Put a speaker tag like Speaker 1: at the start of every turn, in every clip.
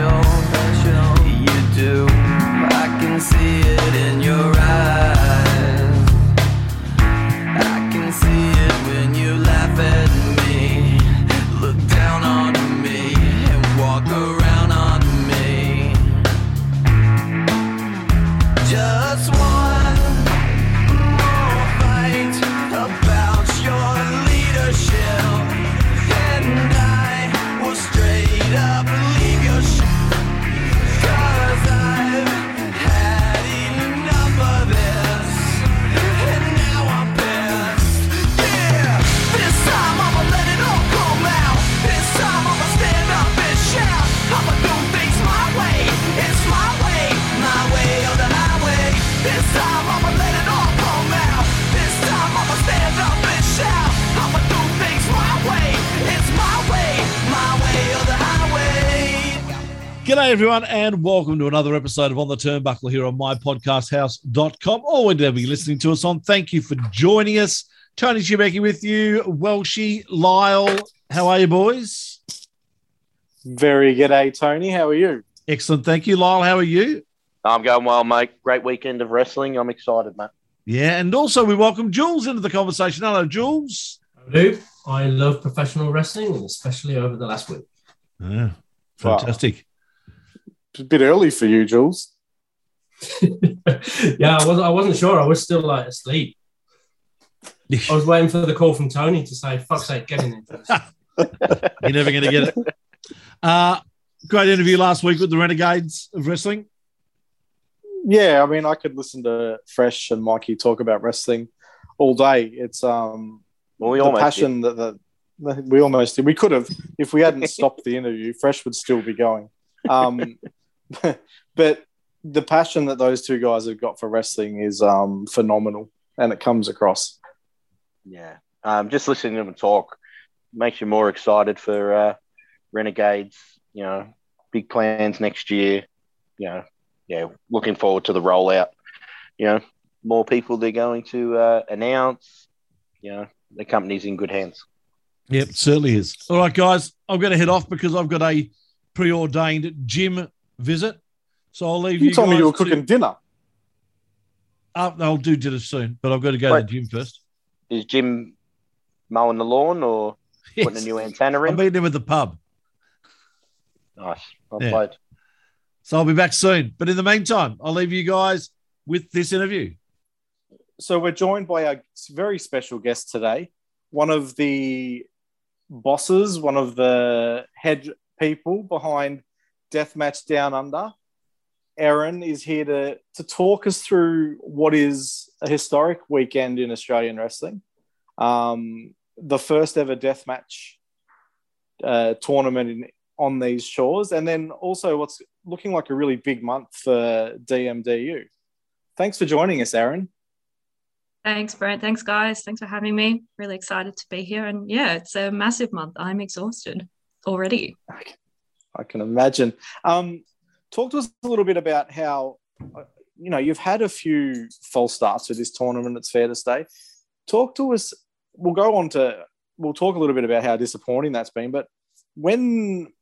Speaker 1: you're
Speaker 2: G'day, everyone, and welcome to another episode of On the Turnbuckle here on mypodcasthouse.com or wherever you're listening to us on. Thank you for joining us. Tony Shibeki with you, Welshie, Lyle. How are you, boys?
Speaker 3: Very good day, Tony. How are you?
Speaker 2: Excellent. Thank you, Lyle. How are you?
Speaker 4: I'm going well, mate. Great weekend of wrestling. I'm excited, mate.
Speaker 2: Yeah, and also we welcome Jules into the conversation. Hello, Jules.
Speaker 5: I do. I love professional wrestling, and especially over the last week.
Speaker 2: Yeah, fantastic.
Speaker 3: It's a bit early for you, Jules.
Speaker 5: yeah, I wasn't. I wasn't sure. I was still like asleep. I was waiting for the call from Tony to say, "Fuck's sake, get in there."
Speaker 2: You're never going to get it. Uh, great interview last week with the Renegades of Wrestling.
Speaker 3: Yeah, I mean, I could listen to Fresh and Mikey talk about wrestling all day. It's um
Speaker 4: Well, we
Speaker 3: the
Speaker 4: almost
Speaker 3: passion that the, the we almost did. We could have if we hadn't stopped the interview. Fresh would still be going. Um, but the passion that those two guys have got for wrestling is um phenomenal, and it comes across.
Speaker 4: Yeah. Um, just listening to them talk makes you more excited for uh, Renegades. You know, big plans next year. You know, yeah, looking forward to the rollout. You know, more people they're going to uh, announce. You know, the company's in good hands.
Speaker 2: Yep, certainly is. All right, guys, I'm going to head off because I've got a preordained gym visit. So I'll leave you.
Speaker 3: You told me you were
Speaker 2: to-
Speaker 3: cooking dinner.
Speaker 2: Uh, I'll do dinner soon, but I've got to go
Speaker 4: Right.
Speaker 2: to the gym first.
Speaker 4: Is Jim mowing the lawn or putting a new antenna
Speaker 2: I'm
Speaker 4: in?
Speaker 2: meeting him at the pub.
Speaker 4: Nice. Well
Speaker 2: Yeah.
Speaker 4: played.
Speaker 2: So I'll be back soon. But in the meantime, I'll leave you guys with this interview.
Speaker 3: So we're joined by a very special guest today, one of the bosses, one of the head people behind Deathmatch Down Under. Erin is here to to talk us through what is a historic weekend in Australian wrestling, um, the first ever deathmatch uh, tournament in, on these shores, and then also what's looking like a really big month for DMDU. Thanks for joining us, Erin.
Speaker 6: Thanks, Brent. Thanks, guys. Thanks for having me. Really excited to be here. And yeah, it's a massive month. I'm exhausted already.
Speaker 3: I can imagine. Um, talk to us a little bit about how, uh, you know, you've had a few false starts with this tournament, it's fair to say. Talk to us. We'll go on to, we'll talk a little bit about how disappointing that's been. But when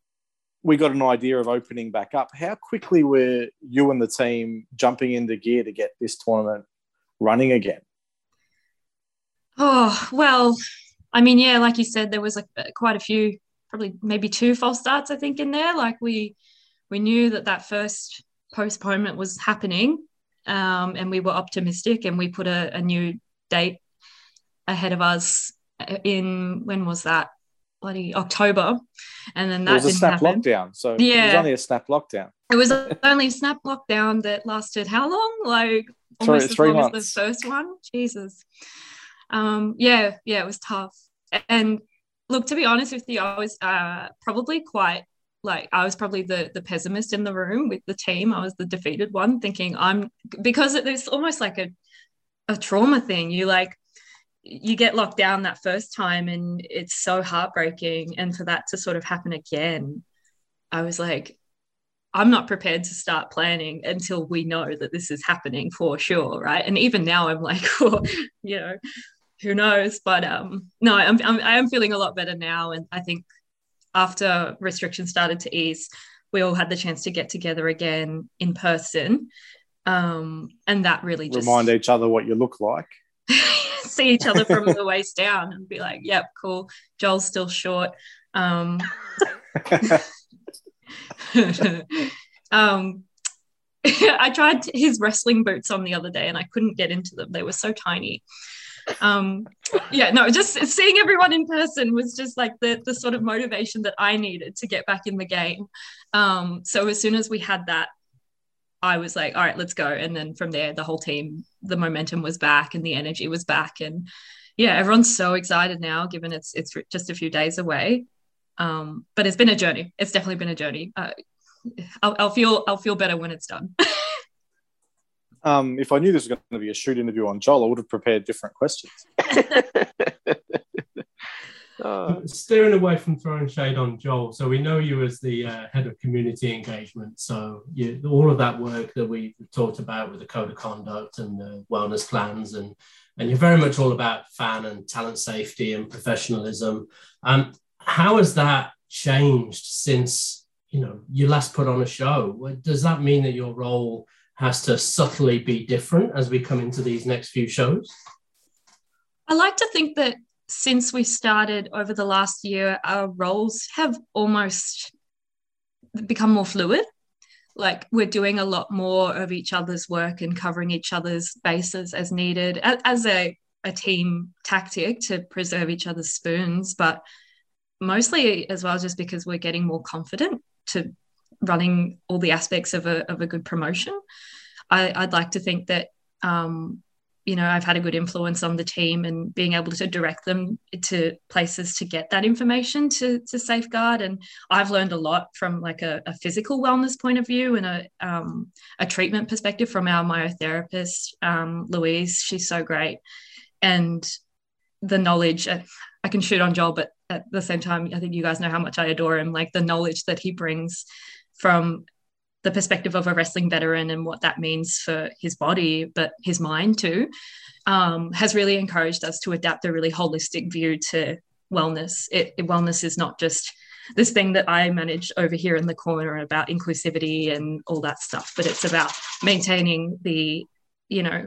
Speaker 3: we got an idea of opening back up, how quickly were you and the team jumping into gear to get this tournament running again?
Speaker 6: Oh, well, I mean, yeah, like you said, there was quite a few, probably maybe two false starts, I think, in there. Like we, we knew that that first postponement was happening um, and we were optimistic and we put a, a new date ahead of us uh, in, when was that? Bloody October. And then
Speaker 3: It
Speaker 6: that
Speaker 3: was a snap
Speaker 6: happen.
Speaker 3: lockdown. So yeah, it was only a snap lockdown.
Speaker 6: It was only a snap lockdown that lasted how long? Like
Speaker 3: Three-
Speaker 6: almost as
Speaker 3: three
Speaker 6: long as the first one. Jesus. Um, yeah, yeah, it was tough. And look, to be honest with you, I was uh, probably quite like I was probably the the pessimist in the room with the team. I was the defeated one, thinking I'm because it was almost like a a trauma thing. You like you get locked down that first time and it's so heartbreaking and for that to sort of happen again i was like i'm not prepared to start planning until we know that this is happening for sure right and even now i'm like you know who knows but um no I'm, I'm i am feeling a lot better now and i think after restrictions started to ease, we all had the chance to get together again in person. Um, and that really just
Speaker 3: Remind each other what you look like.
Speaker 6: see each other from the waist down and be like, yep, cool. Joel's still short. Um, um, I tried his wrestling boots on the other day and I couldn't get into them. They were so tiny. Um, yeah, no, just seeing everyone in person was just like the the sort of motivation that I needed to get back in the game. Um, so as soon as we had that, I was like, all right, let's go. And then from there, the whole team, the momentum was back and the energy was back. And yeah, everyone's so excited now, given it's it's just a few days away. Um, but it's been a journey. It's definitely been a journey. Uh, I'll, I'll feel I'll feel better when it's done.
Speaker 3: um, if I knew this was going to be a shoot interview on Joel, I would have prepared different questions.
Speaker 4: Oh,
Speaker 5: steering away from throwing shade on Joel. So we know you as the uh, head of community engagement. So you, all of that work that we talked about with the code of conduct and the wellness plans, and and you're very much all about fan and talent safety and professionalism. Um, how has that changed since you know you last put on a show? Does that mean that your role has to subtly be different as we come into these next few shows?
Speaker 6: I like to think that since we started over the last year, our roles have almost become more fluid. Like we're doing a lot more of each other's work and covering each other's bases as needed as a, a team tactic to preserve each other's spoons, but mostly as well just because we're getting more confident to running all the aspects of a, of a good promotion. I, would like to think that um, you know i've had a good influence on the team and being able to direct them to places to get that information to, to safeguard. And i've learned a lot from like a, a physical wellness point of view and a, um, a treatment perspective from our myotherapist um, louise. She's so great. And the knowledge uh, i can shoot on joel but at the same time i think you guys know how much i adore him like the knowledge that he brings from the perspective of a wrestling veteran and what that means for his body, but his mind too, um, has really encouraged us to adapt a really holistic view to wellness. It, it, wellness is not just this thing that I manage over here in the corner about inclusivity and all that stuff, but it's about maintaining the, you know,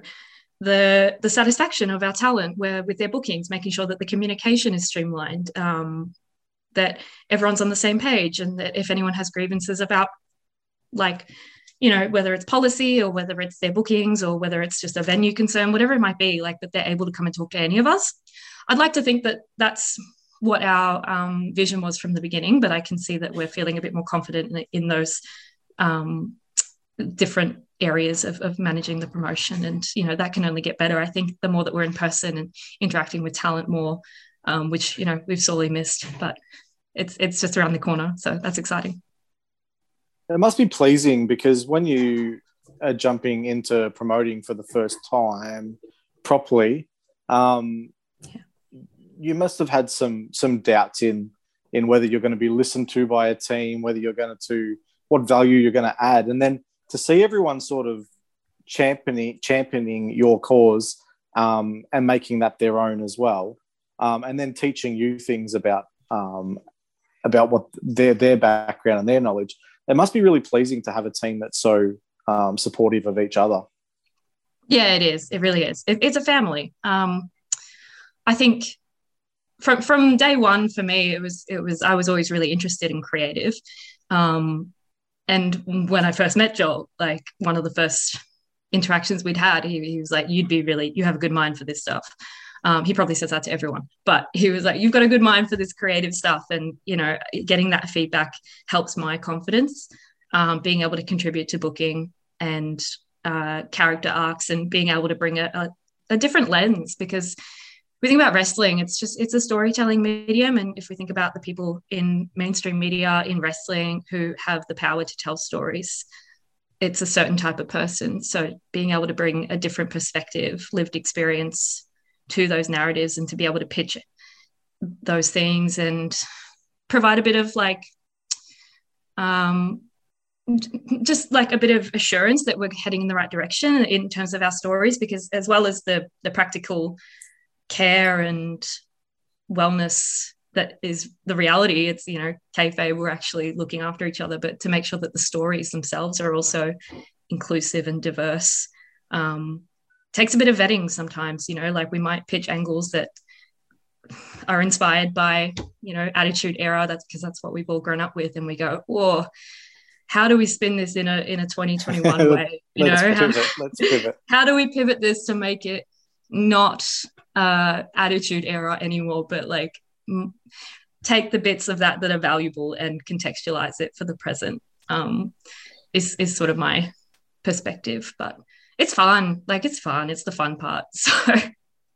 Speaker 6: the the satisfaction of our talent where with their bookings, making sure that the communication is streamlined, um, that everyone's on the same page, and that if anyone has grievances about like you know whether it's policy or whether it's their bookings or whether it's just a venue concern whatever it might be like that they're able to come and talk to any of us i'd like to think that that's what our um, vision was from the beginning but i can see that we're feeling a bit more confident in, in those um, different areas of, of managing the promotion. And you know that can only get better. I think the more that we're in person and interacting with talent more um, which you know we've sorely missed but it's it's just around the corner so that's exciting
Speaker 3: it must be pleasing because when you are jumping into promoting for the first time properly, um, yeah. you must have had some some doubts in in whether you're going to be listened to by a team, whether you're going to what value you're going to add, and then to see everyone sort of championing championing your cause um, and making that their own as well, um, and then teaching you things about um, about what their their background and their knowledge it must be really pleasing to have a team that's so um, supportive of each other.
Speaker 6: Yeah, it is. It really is. It, it's a family. Um, I think from from day one for me, it was it was I was always really interested in creative. Um, and when I first met Joel, like one of the first interactions we'd had, he, he was like, "You'd be really, you have a good mind for this stuff." Um, he probably says that to everyone, but he was like, "You've got a good mind for this creative stuff," and you know, getting that feedback helps my confidence. Um, being able to contribute to booking and uh, character arcs, and being able to bring a, a, a different lens because we think about wrestling it's just it's a storytelling medium and if we think about the people in mainstream media in wrestling who have the power to tell stories it's a certain type of person so being able to bring a different perspective lived experience to those narratives and to be able to pitch those things and provide a bit of like um, just like a bit of assurance that we're heading in the right direction in terms of our stories because as well as the the practical care and wellness that is the reality. It's you know, kayfabe. We're actually looking after each other, but to make sure that the stories themselves are also inclusive and diverse um, takes a bit of vetting sometimes. You know, like we might pitch angles that are inspired by you know attitude era that's because that's what we've all grown up with and we go whoa how do we spin this in a in a 2021 way you know how,
Speaker 3: pivot. Let's pivot.
Speaker 6: how do we pivot this to make it not uh attitude era anymore but like m- take the bits of that that are valuable and contextualize it for the present um is is sort of my perspective but it's fun. Like it's fun. It's the fun part. So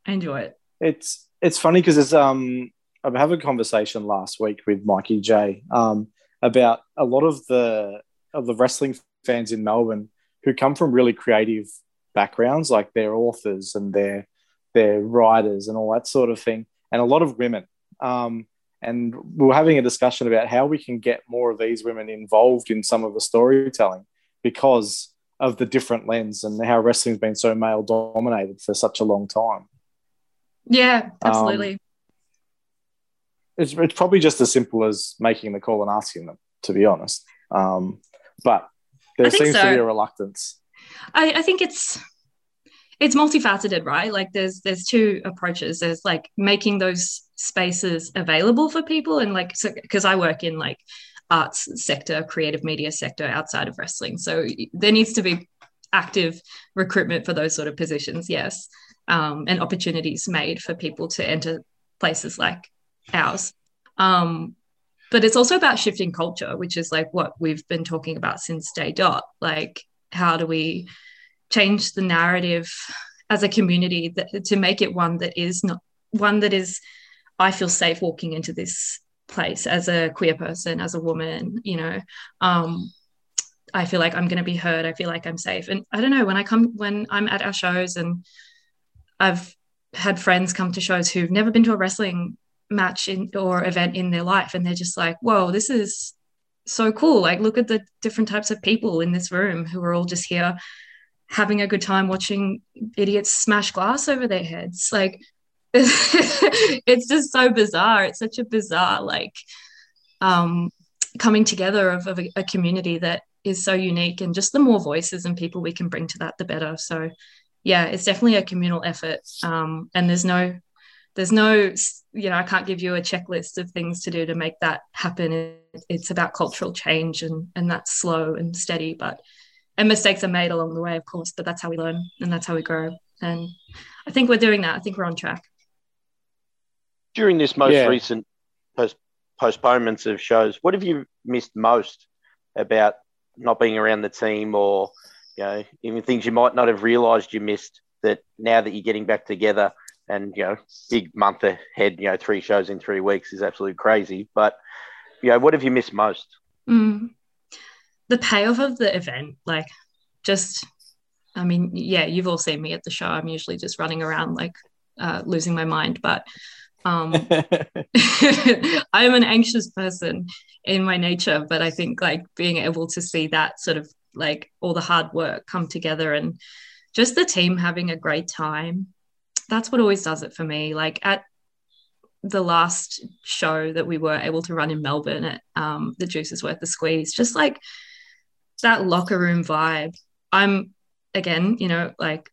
Speaker 6: i enjoy it.
Speaker 3: It's it's funny because it's um I had a conversation last week with Mikey J um about a lot of the of the wrestling fans in Melbourne who come from really creative backgrounds, like they're authors and they're they're writers and all that sort of thing, and a lot of women. Um, and we are having a discussion about how we can get more of these women involved in some of the storytelling because of the different lens and how wrestling's been so male dominated for such a long time.
Speaker 6: yeah
Speaker 3: Um,
Speaker 6: absolutely
Speaker 3: it's, it's probably just as simple as making the call and asking them, to be honest. Um, but there seems to be a reluctance.
Speaker 6: I, I think it's it's multifaceted, right? Like there's there's two approaches. There's like making those spaces available for people, and like because I work in like arts sector, creative media sector outside of wrestling, so there needs to be active recruitment for those sort of positions, yes, um, and opportunities made for people to enter places like ours. Um, but it's also about shifting culture, which is like what we've been talking about since day dot. Like, how do we change the narrative as a community that, to make it one that is not one that is I feel safe walking into this place as a queer person, as a woman, you know. Um, I feel like I'm going to be heard. I feel like I'm safe. And I don't know when I come when I'm at our shows and I've had friends come to shows who've never been to a wrestling match in, or event in their life and they're just like, "Whoa, this is so cool. Like look at the different types of people in this room who are all just here having a good time watching idiots smash glass over their heads. Like it's just so bizarre. It's such a bizarre like um coming together of, of a, a community that is so unique and just the more voices and people we can bring to that the better. So yeah it's definitely a communal effort. Um, and there's no there's no you know i can't give you a checklist of things to do to make that happen. It- it's about cultural change and and that's slow and steady but and mistakes are made along the way of course but that's how we learn and that's how we grow. And i think we're doing that. I think we're on track
Speaker 4: During this most
Speaker 3: Yeah.
Speaker 4: recent post- postponements of shows, what have you missed most about not being around the team, or you know, even things you might not have realised you missed that now that you're getting back together and you know, big month ahead, you know, three shows in three weeks is absolutely crazy. But you know, what have you missed most?
Speaker 6: Mm. The payoff of the event, like just, I mean, yeah, you've all seen me at the show. I'm usually just running around like uh, losing my mind, but um, I am an anxious person in my nature, but I think like being able to see that sort of like all the hard work come together and just the team having a great time. That's what always does it for me. Like at the last show that we were able to run in Melbourne at um, the Juice is Worth the Squeeze, just like that locker room vibe. I'm again, you know, like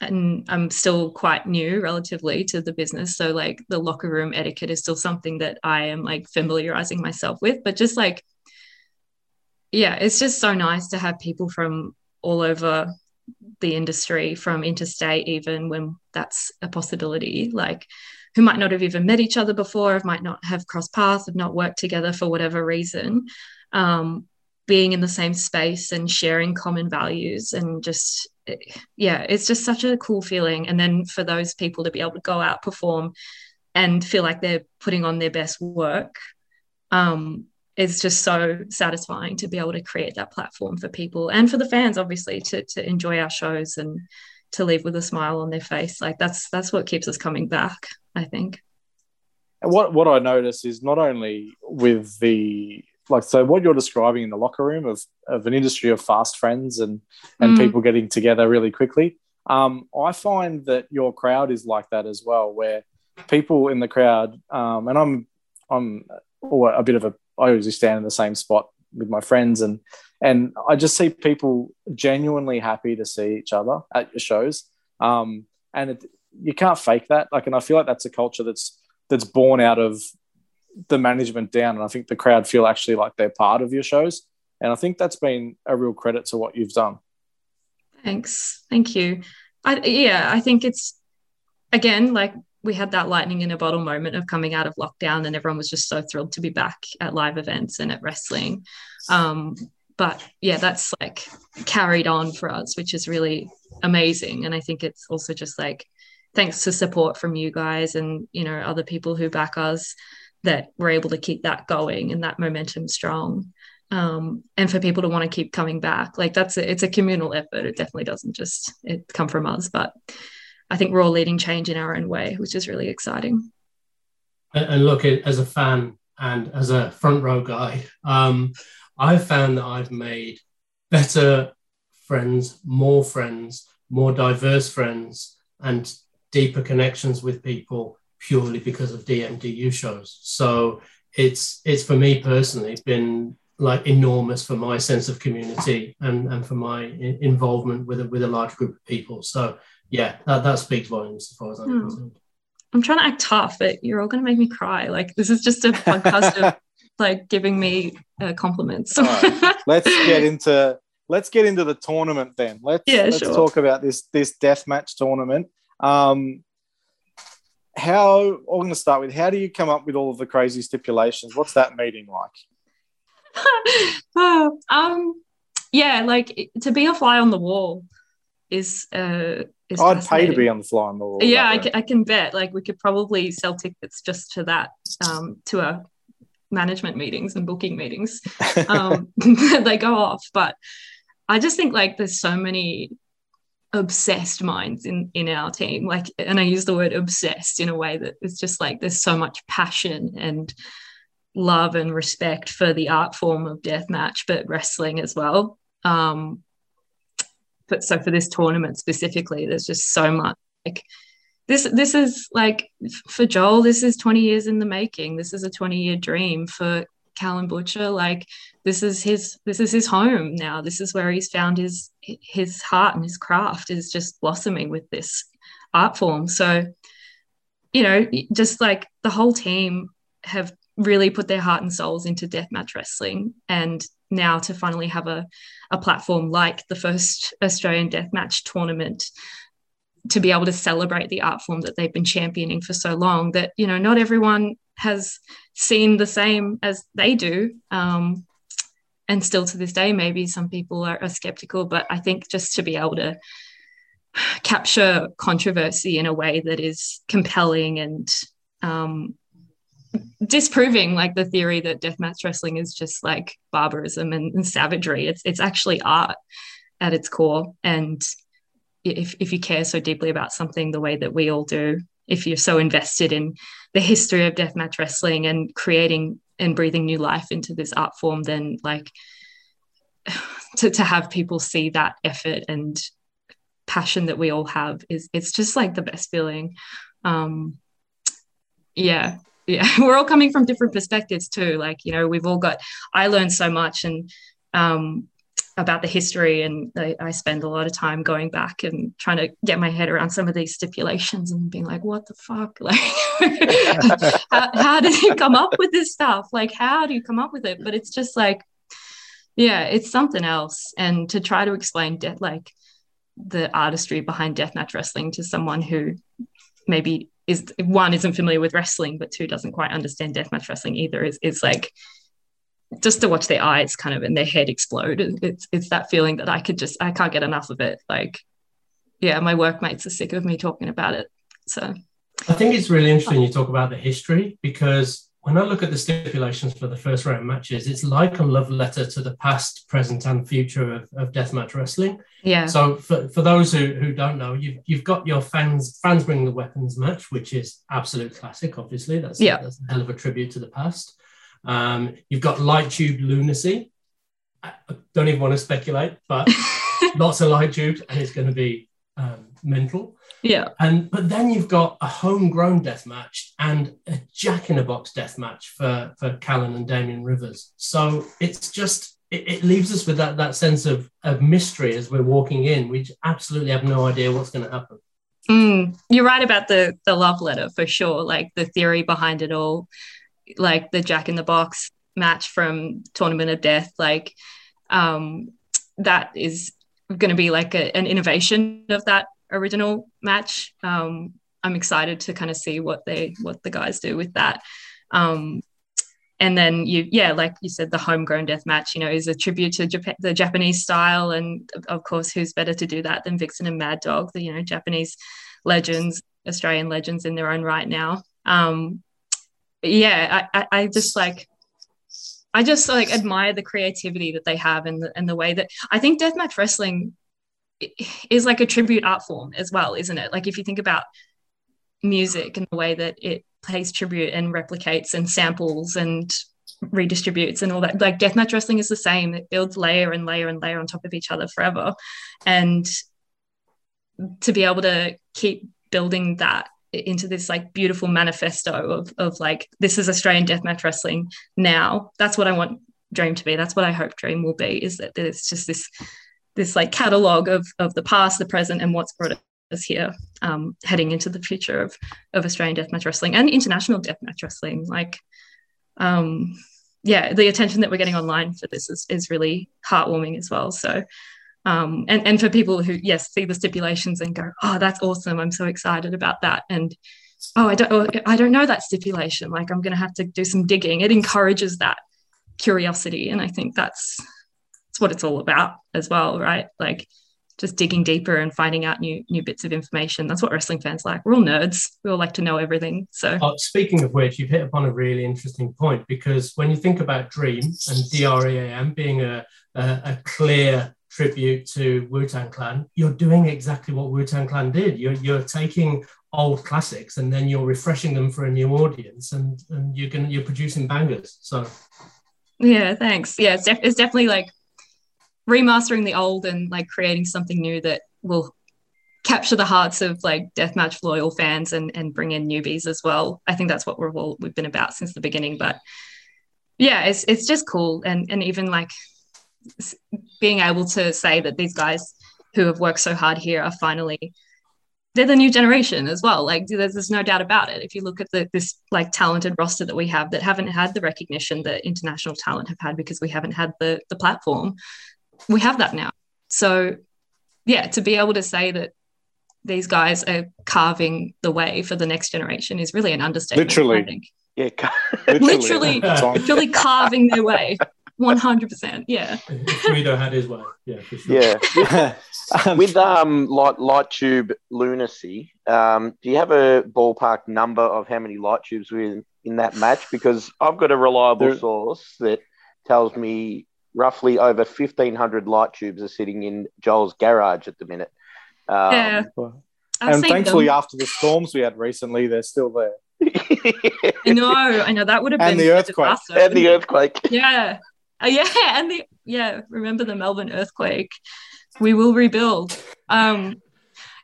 Speaker 6: and I'm still quite new relatively to the business. So like the locker room etiquette is still something that I am like familiarizing myself with. But just like, yeah, it's just so nice to have people from all over the industry, from interstate, even when that's a possibility, like who might not have even met each other before, might not have crossed paths, have not worked together for whatever reason. Um, being in the same space and sharing common values and just yeah it's just such a cool feeling. And then for those people to be able to go out perform and feel like they're putting on their best work um it's just so satisfying to be able to create that platform for people and for the fans obviously to to enjoy our shows and to leave with a smile on their face. Like that's that's what keeps us coming back i think.
Speaker 3: What what I notice is not only with the like so what you're describing in the locker room of, of an industry of fast friends and and
Speaker 6: Mm.
Speaker 3: people getting together really quickly. Um, I find that your crowd is like that as well, where people in the crowd, um, and I'm I'm a bit of a I usually stand in the same spot with my friends and and I just see people genuinely happy to see each other at your shows. Um, and it, you can't fake that. Like, and I feel like that's a culture that's that's born out of the management down, and I think the crowd feel actually like they're part of your shows. And I think that's been a real credit to what you've done.
Speaker 6: Thanks. Thank you. I, yeah, I think it's again like we had that lightning in a bottle moment of coming out of lockdown, and everyone was just so thrilled to be back at live events and at wrestling. Um, but yeah, that's like carried on for us, which is really amazing. And I think it's also just like thanks to support from you guys and you know other people who back us that we're able to keep that going and that momentum strong. Um, and for people to want to keep coming back, like that's a, it's a communal effort. It definitely doesn't just it come from us, but I think we're all leading change in our own way, which is really exciting.
Speaker 5: And look, as a fan and as a front row guy, um, I've found that I've made better friends, more friends, more diverse friends, and deeper connections with people purely because of DMDU shows. So it's it's for me personally It's been like enormous for my sense of community and, and for my involvement with a, with a large group of people. So yeah, that, that speaks volumes as far as I'm hmm. concerned.
Speaker 6: I'm trying to act tough, but you're all going to make me cry. Like this is just a podcast of like giving me uh, compliments.
Speaker 3: right. Let's get into let's get into the tournament then. Let's
Speaker 6: yeah,
Speaker 3: let's
Speaker 6: sure.
Speaker 3: talk about this this death match tournament. Um, how I'm going to start with how do you come up with all of the crazy stipulations? What's that meeting like?
Speaker 6: oh, um, yeah, like to be a fly on the wall is uh is
Speaker 3: I'd pay to be on the fly on the wall.
Speaker 6: Yeah, I can, I can bet. Like we could probably sell tickets just to that, um, to a management meetings and booking meetings um, they go off but i just think like there's so many obsessed minds in in our team like and i use the word obsessed in a way that it's just like there's so much passion and love and respect for the art form of death match but wrestling as well um but so for this tournament specifically there's just so much like this this is like for Joel, this is 20 years in the making. This is a 20 year dream for Callum Butcher. Like this is his this is his home now. This is where he's found his his heart and his craft is just blossoming with this art form. So, you know, just like the whole team have really put their heart and souls into deathmatch wrestling and now to finally have a, a platform like the first Australian deathmatch tournament to be able to celebrate the art form that they've been championing for so long that you know not everyone has seen the same as they do. Um, and still to this day maybe some people are, are, skeptical but i think just to be able to capture controversy in a way that is compelling and um, disproving like the theory that deathmatch wrestling is just like barbarism and, and savagery. It's it's actually art at its core. And if, if you care so deeply about something the way that we all do, if you're so invested in the history of deathmatch wrestling and creating and breathing new life into this art form, then like to, to have people see that effort and passion that we all have is it's just like the best feeling. Um, yeah, yeah, we're all coming from different perspectives too. Like, you know, we've all got, I learned so much and um, about the history and I, I, spend a lot of time going back and trying to get my head around some of these stipulations and being like what the fuck? Like how, how did you come up with this stuff? Like how do you come up with it? But it's just like yeah it's something else. And to try to explain de- like the artistry behind deathmatch wrestling to someone who maybe is one isn't familiar with wrestling but two doesn't quite understand deathmatch wrestling either is, is like just to watch their eyes kind of and their head explode. It's it's that feeling that i could just i can't get enough of it. Like yeah my workmates are sick of me talking about it. So
Speaker 5: i think it's really interesting you talk about the history because when i look at the stipulations for the first round matches it's like a love letter to the past present and future of, of deathmatch wrestling.
Speaker 6: Yeah.
Speaker 5: So for, for those who, who don't know you've, you've got your fans fans bring the weapons match which is absolute classic obviously. That's,
Speaker 6: yeah.
Speaker 5: that's a hell of a tribute to the past um, you've got light tube lunacy. I don't even want to speculate, but lots of light tubes, and it's going to be um, mental.
Speaker 6: Yeah.
Speaker 5: And but then you've got a homegrown death match and a Jack in a Box death match for for Callum and Damien Rivers. So it's just it, it leaves us with that that sense of of mystery as we're walking in. We absolutely have no idea what's going to happen.
Speaker 6: Mm, you're right about the the love letter for sure. Like the theory behind it all, like the Jack in the Box match from Tournament of Death, like um, that is going to be like a, an innovation of that original match. Um, I'm excited to kind of see what they what the guys do with that. Um, and then you, yeah, like you said, the homegrown death match, you know, is a tribute to Jap- the Japanese style, and of course, who's better to do that than Vixen and Mad Dog, the you know Japanese legends, Australian legends in their own right now. Um, yeah, I, I, just like I just like admire the creativity that they have and the, and the way that I think deathmatch wrestling is like a tribute art form as well, isn't it? Like if you think about music and the way that it pays tribute and replicates and samples and redistributes and all that, like deathmatch wrestling is the same. It builds layer and layer and layer on top of each other forever, and to be able to keep building that into this like beautiful manifesto of of like this is Australian deathmatch wrestling now. That's what I want Dream to be. That's what I hope Dream will be. Is that there's just this this like catalog of of the past, the present, and what's brought us here, um, heading into the future of of Australian deathmatch wrestling and international deathmatch wrestling. Like, um, yeah, the attention that we're getting online for this is is really heartwarming as well. So. Um, and and for people who yes see the stipulations and go oh that's awesome. I'm so excited about that. And oh I don't oh, I don't know that stipulation. Like I'm going to have to do some digging. It encourages that curiosity. And I think that's that's what it's all about as well right? Like just digging deeper and finding out new new bits of information. That's what wrestling fans like. We're all nerds. We all like to know everything. So
Speaker 5: Oh, speaking of which, you've hit upon a really interesting point because when you think about Dream and DREAM being a, a, a clear tribute to Wu Tang Clan, you're doing exactly what Wu Tang Clan did. You're, you're taking old classics and then you're refreshing them for a new audience and, and you're you're producing bangers. So
Speaker 6: Yeah, thanks. Yeah, it's, def- it's definitely like remastering the old and like creating something new that will capture the hearts of like deathmatch loyal fans and and bring in newbies as well. I think that's what we're all we've been about since the beginning. But yeah, it's it's just cool and and even like being able to say that these guys who have worked so hard here are finally they're the new generation as well. Like there's, there's no doubt about it. If you look at the, this like talented roster that we have that haven't had the recognition that international talent have had because we haven't had the the platform, we have that now. So yeah, to be able to say that these guys are carving the way for the next generation is really an understatement.
Speaker 3: Literally.
Speaker 6: I think.
Speaker 4: Yeah,
Speaker 6: Literally.
Speaker 3: On.
Speaker 6: Literally carving their way. 100%. Yeah.
Speaker 5: if Guido had his way, yeah, for sure.
Speaker 4: yeah.
Speaker 3: Um,
Speaker 4: With um light light tube lunacy, um, do you have a ballpark number of how many light tubes were in, in that match? Because I've got a reliable
Speaker 3: There-
Speaker 4: source that tells me roughly over fifteen hundred light tubes are sitting in Joel's garage at the minute. Um,
Speaker 6: Yeah. I've
Speaker 3: and thankfully,
Speaker 6: them.
Speaker 3: after the storms we had recently, they're still there.
Speaker 6: I know, I know that would have been
Speaker 3: And
Speaker 6: been
Speaker 3: the earthquake.
Speaker 6: disaster,
Speaker 4: and the
Speaker 6: it?
Speaker 4: earthquake.
Speaker 6: Yeah. Uh, yeah, and the yeah, remember the Melbourne earthquake? We will rebuild. Um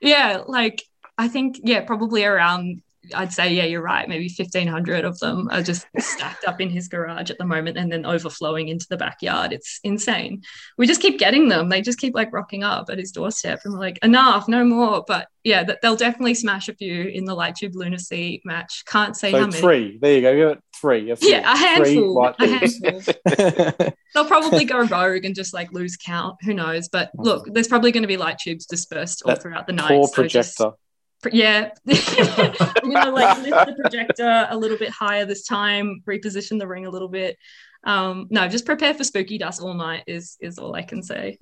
Speaker 6: yeah, like I think yeah, probably around I'd say yeah, you're right. Maybe 1500 of them are just stacked up in his garage at the moment and then overflowing into the backyard. It's insane. We just keep getting them. They just keep like rocking up at his doorstep and we're like enough, no more. But yeah, th- they'll definitely smash a few in the light tube lunacy match. Can't say how many.
Speaker 3: three. There you go. Give it three. A few.
Speaker 6: Yeah, a
Speaker 3: Three
Speaker 6: handful. A handful. They'll probably go rogue and just like lose count. Who knows? But look, there's probably going to be light tubes dispersed all
Speaker 3: That
Speaker 6: throughout the night.
Speaker 3: Poor
Speaker 6: so
Speaker 3: projector.
Speaker 6: pr- yeah. We're going to like lift the projector a little bit higher this time, reposition the ring a little bit. Um, no, just prepare for spooky dust all night is is all I can say.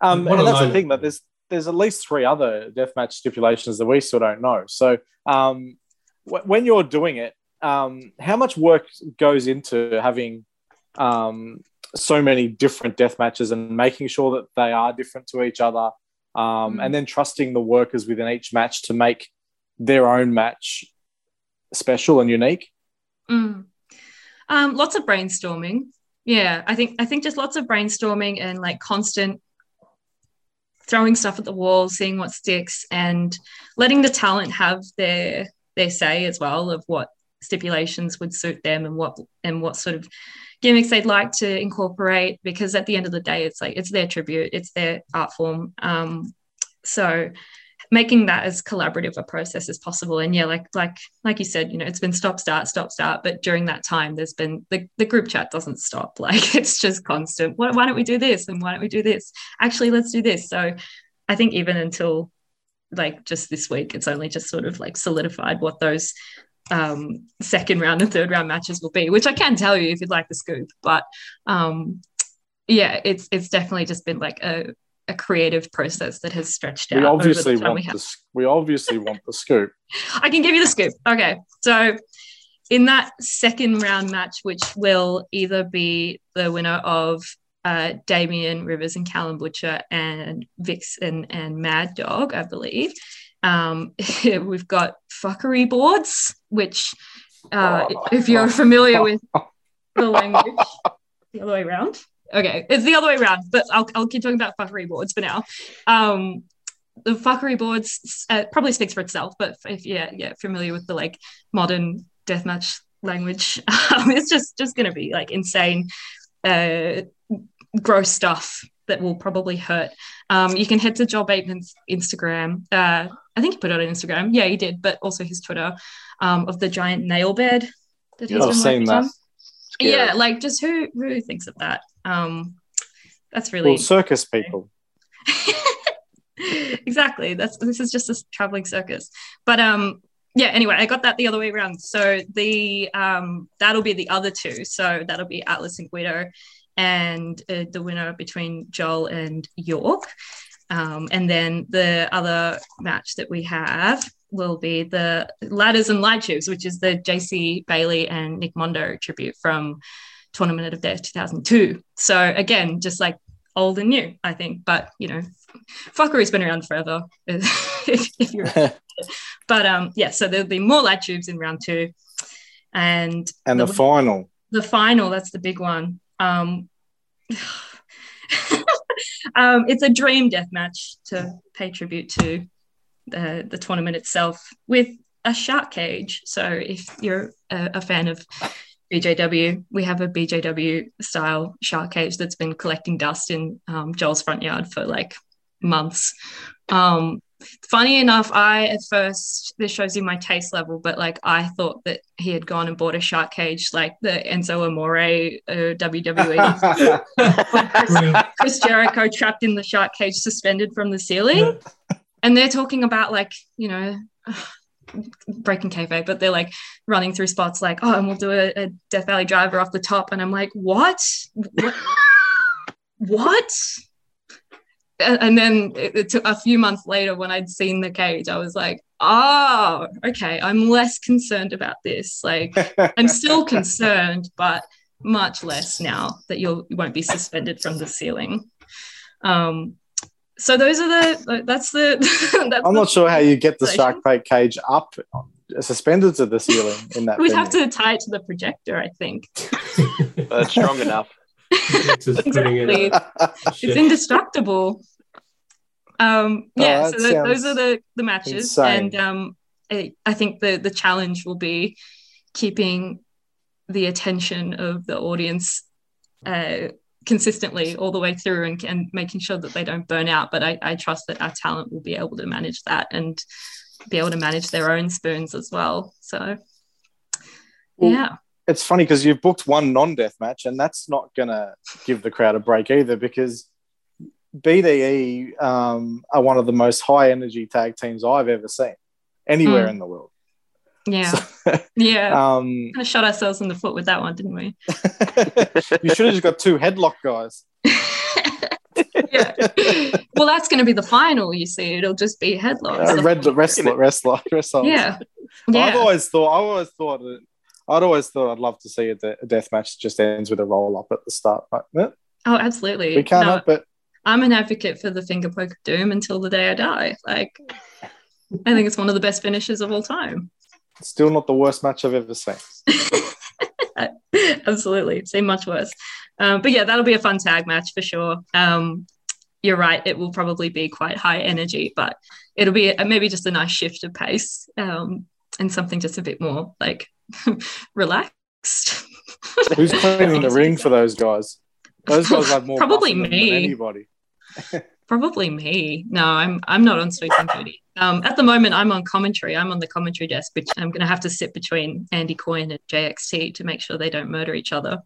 Speaker 3: Um,
Speaker 5: What
Speaker 3: and that's the thing that there's there's at least three other deathmatch stipulations that we still don't know. So um, wh- when you're doing it, um, how much work goes into having um, so many different death matches and making sure that they are different to each other, um,
Speaker 6: Mm.
Speaker 3: and then trusting the workers within each match to make their own match special and unique.
Speaker 6: Mm. Um, lots of brainstorming. Yeah, I think I think just lots of brainstorming and like constant throwing stuff at the wall, seeing what sticks, and letting the talent have their their say as well of what stipulations would suit them and what and what sort of gimmicks they'd like to incorporate because at the end of the day it's like it's their tribute it's their art form. Um, so making that as collaborative a process as possible. And yeah like like like you said you know it's been stop start stop start but during that time there's been the, the group chat doesn't stop. Like it's just constant. Why, why don't we do this? And why don't we do this? Actually let's do this. So i think even until like just this week it's only just sort of like solidified what those um, second round and third round matches will be, which I can tell you if you'd like the scoop. But um, yeah, it's it's definitely just been like a, a creative process that has stretched out.
Speaker 3: We obviously
Speaker 6: over the time
Speaker 3: want
Speaker 6: we
Speaker 3: the, we obviously want the scoop.
Speaker 6: I can give you the scoop. Okay, so in that second round match, which will either be the winner of uh, Damien Rivers and Callum Butcher and Vix and, and Mad Dog, I believe. Um, we've got fuckery boards, which, uh, if you're familiar with the language, the other way around. Okay, it's the other way around, but I'll, I'll keep talking about fuckery boards for now. Um, the fuckery boards uh, probably speaks for itself, but if yeah, yeah, familiar with the like modern deathmatch language, um, it's just just going to be like insane, uh, gross stuff that will probably hurt. Um, you can head to Joel Bateman's Instagram. Uh, I think he put it on Instagram. Yeah, he did, but also his Twitter um, of the giant nail bed that he's
Speaker 3: I've
Speaker 6: been
Speaker 3: seen that.
Speaker 6: on. Yeah, like just who who thinks of that? Um, that's really
Speaker 3: Well, circus people.
Speaker 6: exactly. That's this is just a traveling circus. But um yeah, anyway, I got that the other way around. So the um that'll be the other two. So that'll be Atlas and Guido and uh, the winner between Joel and York. Um, and then the other match that we have will be the Ladders and Light Tubes, which is the JC Bailey and Nick Mondo tribute from Tournament of Death 2002. So again, just like old and new, I think. But you know, fuckery's been around forever. if, if you're, but um, yeah. So there'll be more light tubes in round two, and
Speaker 3: And the final.
Speaker 6: the final that's the big one um um it's a dream death match to pay tribute to the the tournament itself with a shark cage so if you're a, a fan of BJW, we have a BJW style shark cage that's been collecting dust in um, Joel's front yard for like months. Um, funny enough, I at first this shows you my taste level, but like I thought that he had gone and bought a shark cage like the Enzo Amore uh, WWE
Speaker 5: Brilliant.
Speaker 6: Chris Jericho trapped in the shark cage, suspended from the ceiling. And they're talking about like, you know, breaking kayfabe, but they're like running through spots like, oh, and we'll do a, a Death Valley driver off the top. And I'm like, what? What? what? A- And then it, it took a few months later when I'd seen the cage, I was like, oh, okay, I'm less concerned about this. Like, I'm still concerned, but much less now that you'll, you won't be suspended from the ceiling. Um, so those are the that's the that's
Speaker 3: I'm
Speaker 6: the-
Speaker 3: not sure how you get the shark bait cage up, suspended to the ceiling in that.
Speaker 6: We'd have to tie it to the projector, I think.
Speaker 4: But it's strong enough.
Speaker 5: Just putting it
Speaker 6: Exactly. It's indestructible. Um,
Speaker 3: Oh,
Speaker 6: yeah,
Speaker 3: that
Speaker 6: so th- those are the the matches,
Speaker 3: insane.
Speaker 6: and um, I, I think the the challenge will be keeping the attention of the audience uh, consistently all the way through, and, and making sure that they don't burn out. But I, I trust that our talent will be able to manage that and be able to manage their own spoons as well. So,
Speaker 3: Well,
Speaker 6: yeah.
Speaker 3: it's funny because you've booked one non-death match, and that's not gonna give the crowd a break either because BDE um, are one of the most high energy tag teams I've ever seen anywhere
Speaker 6: Mm.
Speaker 3: in the world.
Speaker 6: Yeah. Yeah.
Speaker 3: Um,
Speaker 6: kind of shot ourselves in the foot with that one, didn't we?
Speaker 3: you should have just got two headlock guys.
Speaker 6: yeah. Well, that's going to be the final. You see, it'll just be headlocks.
Speaker 3: Uh, red wrestler, wrestler, wrestler.
Speaker 6: yeah.
Speaker 3: I've always thought. I've always thought. That, I'd always thought I'd love to see a, de- a death match just ends with a roll up at the start. But eh,
Speaker 6: Oh, absolutely.
Speaker 3: we can't
Speaker 6: No,
Speaker 3: help it.
Speaker 6: I'm an advocate for the finger poke of doom until the day I die. Like, I think it's one of the best finishes of all time.
Speaker 3: Still not the worst match I've ever seen.
Speaker 6: Absolutely. Seem much worse. Um, but yeah, that'll be a fun tag match for sure. Um, you're right, it will probably be quite high energy, but it'll be a, maybe just a nice shift of pace um, and something just a bit more like relaxed.
Speaker 3: Who's cleaning the ring for those guys? Those guys have more
Speaker 6: Probably
Speaker 3: muscle than
Speaker 6: me.
Speaker 3: anybody.
Speaker 6: Probably me. No, I'm I'm not on sweeping duty. Um, at the moment, I'm on commentary. I'm on the commentary desk, which I'm going to have to sit between Andy Coyne and JXT to make sure they don't murder each other.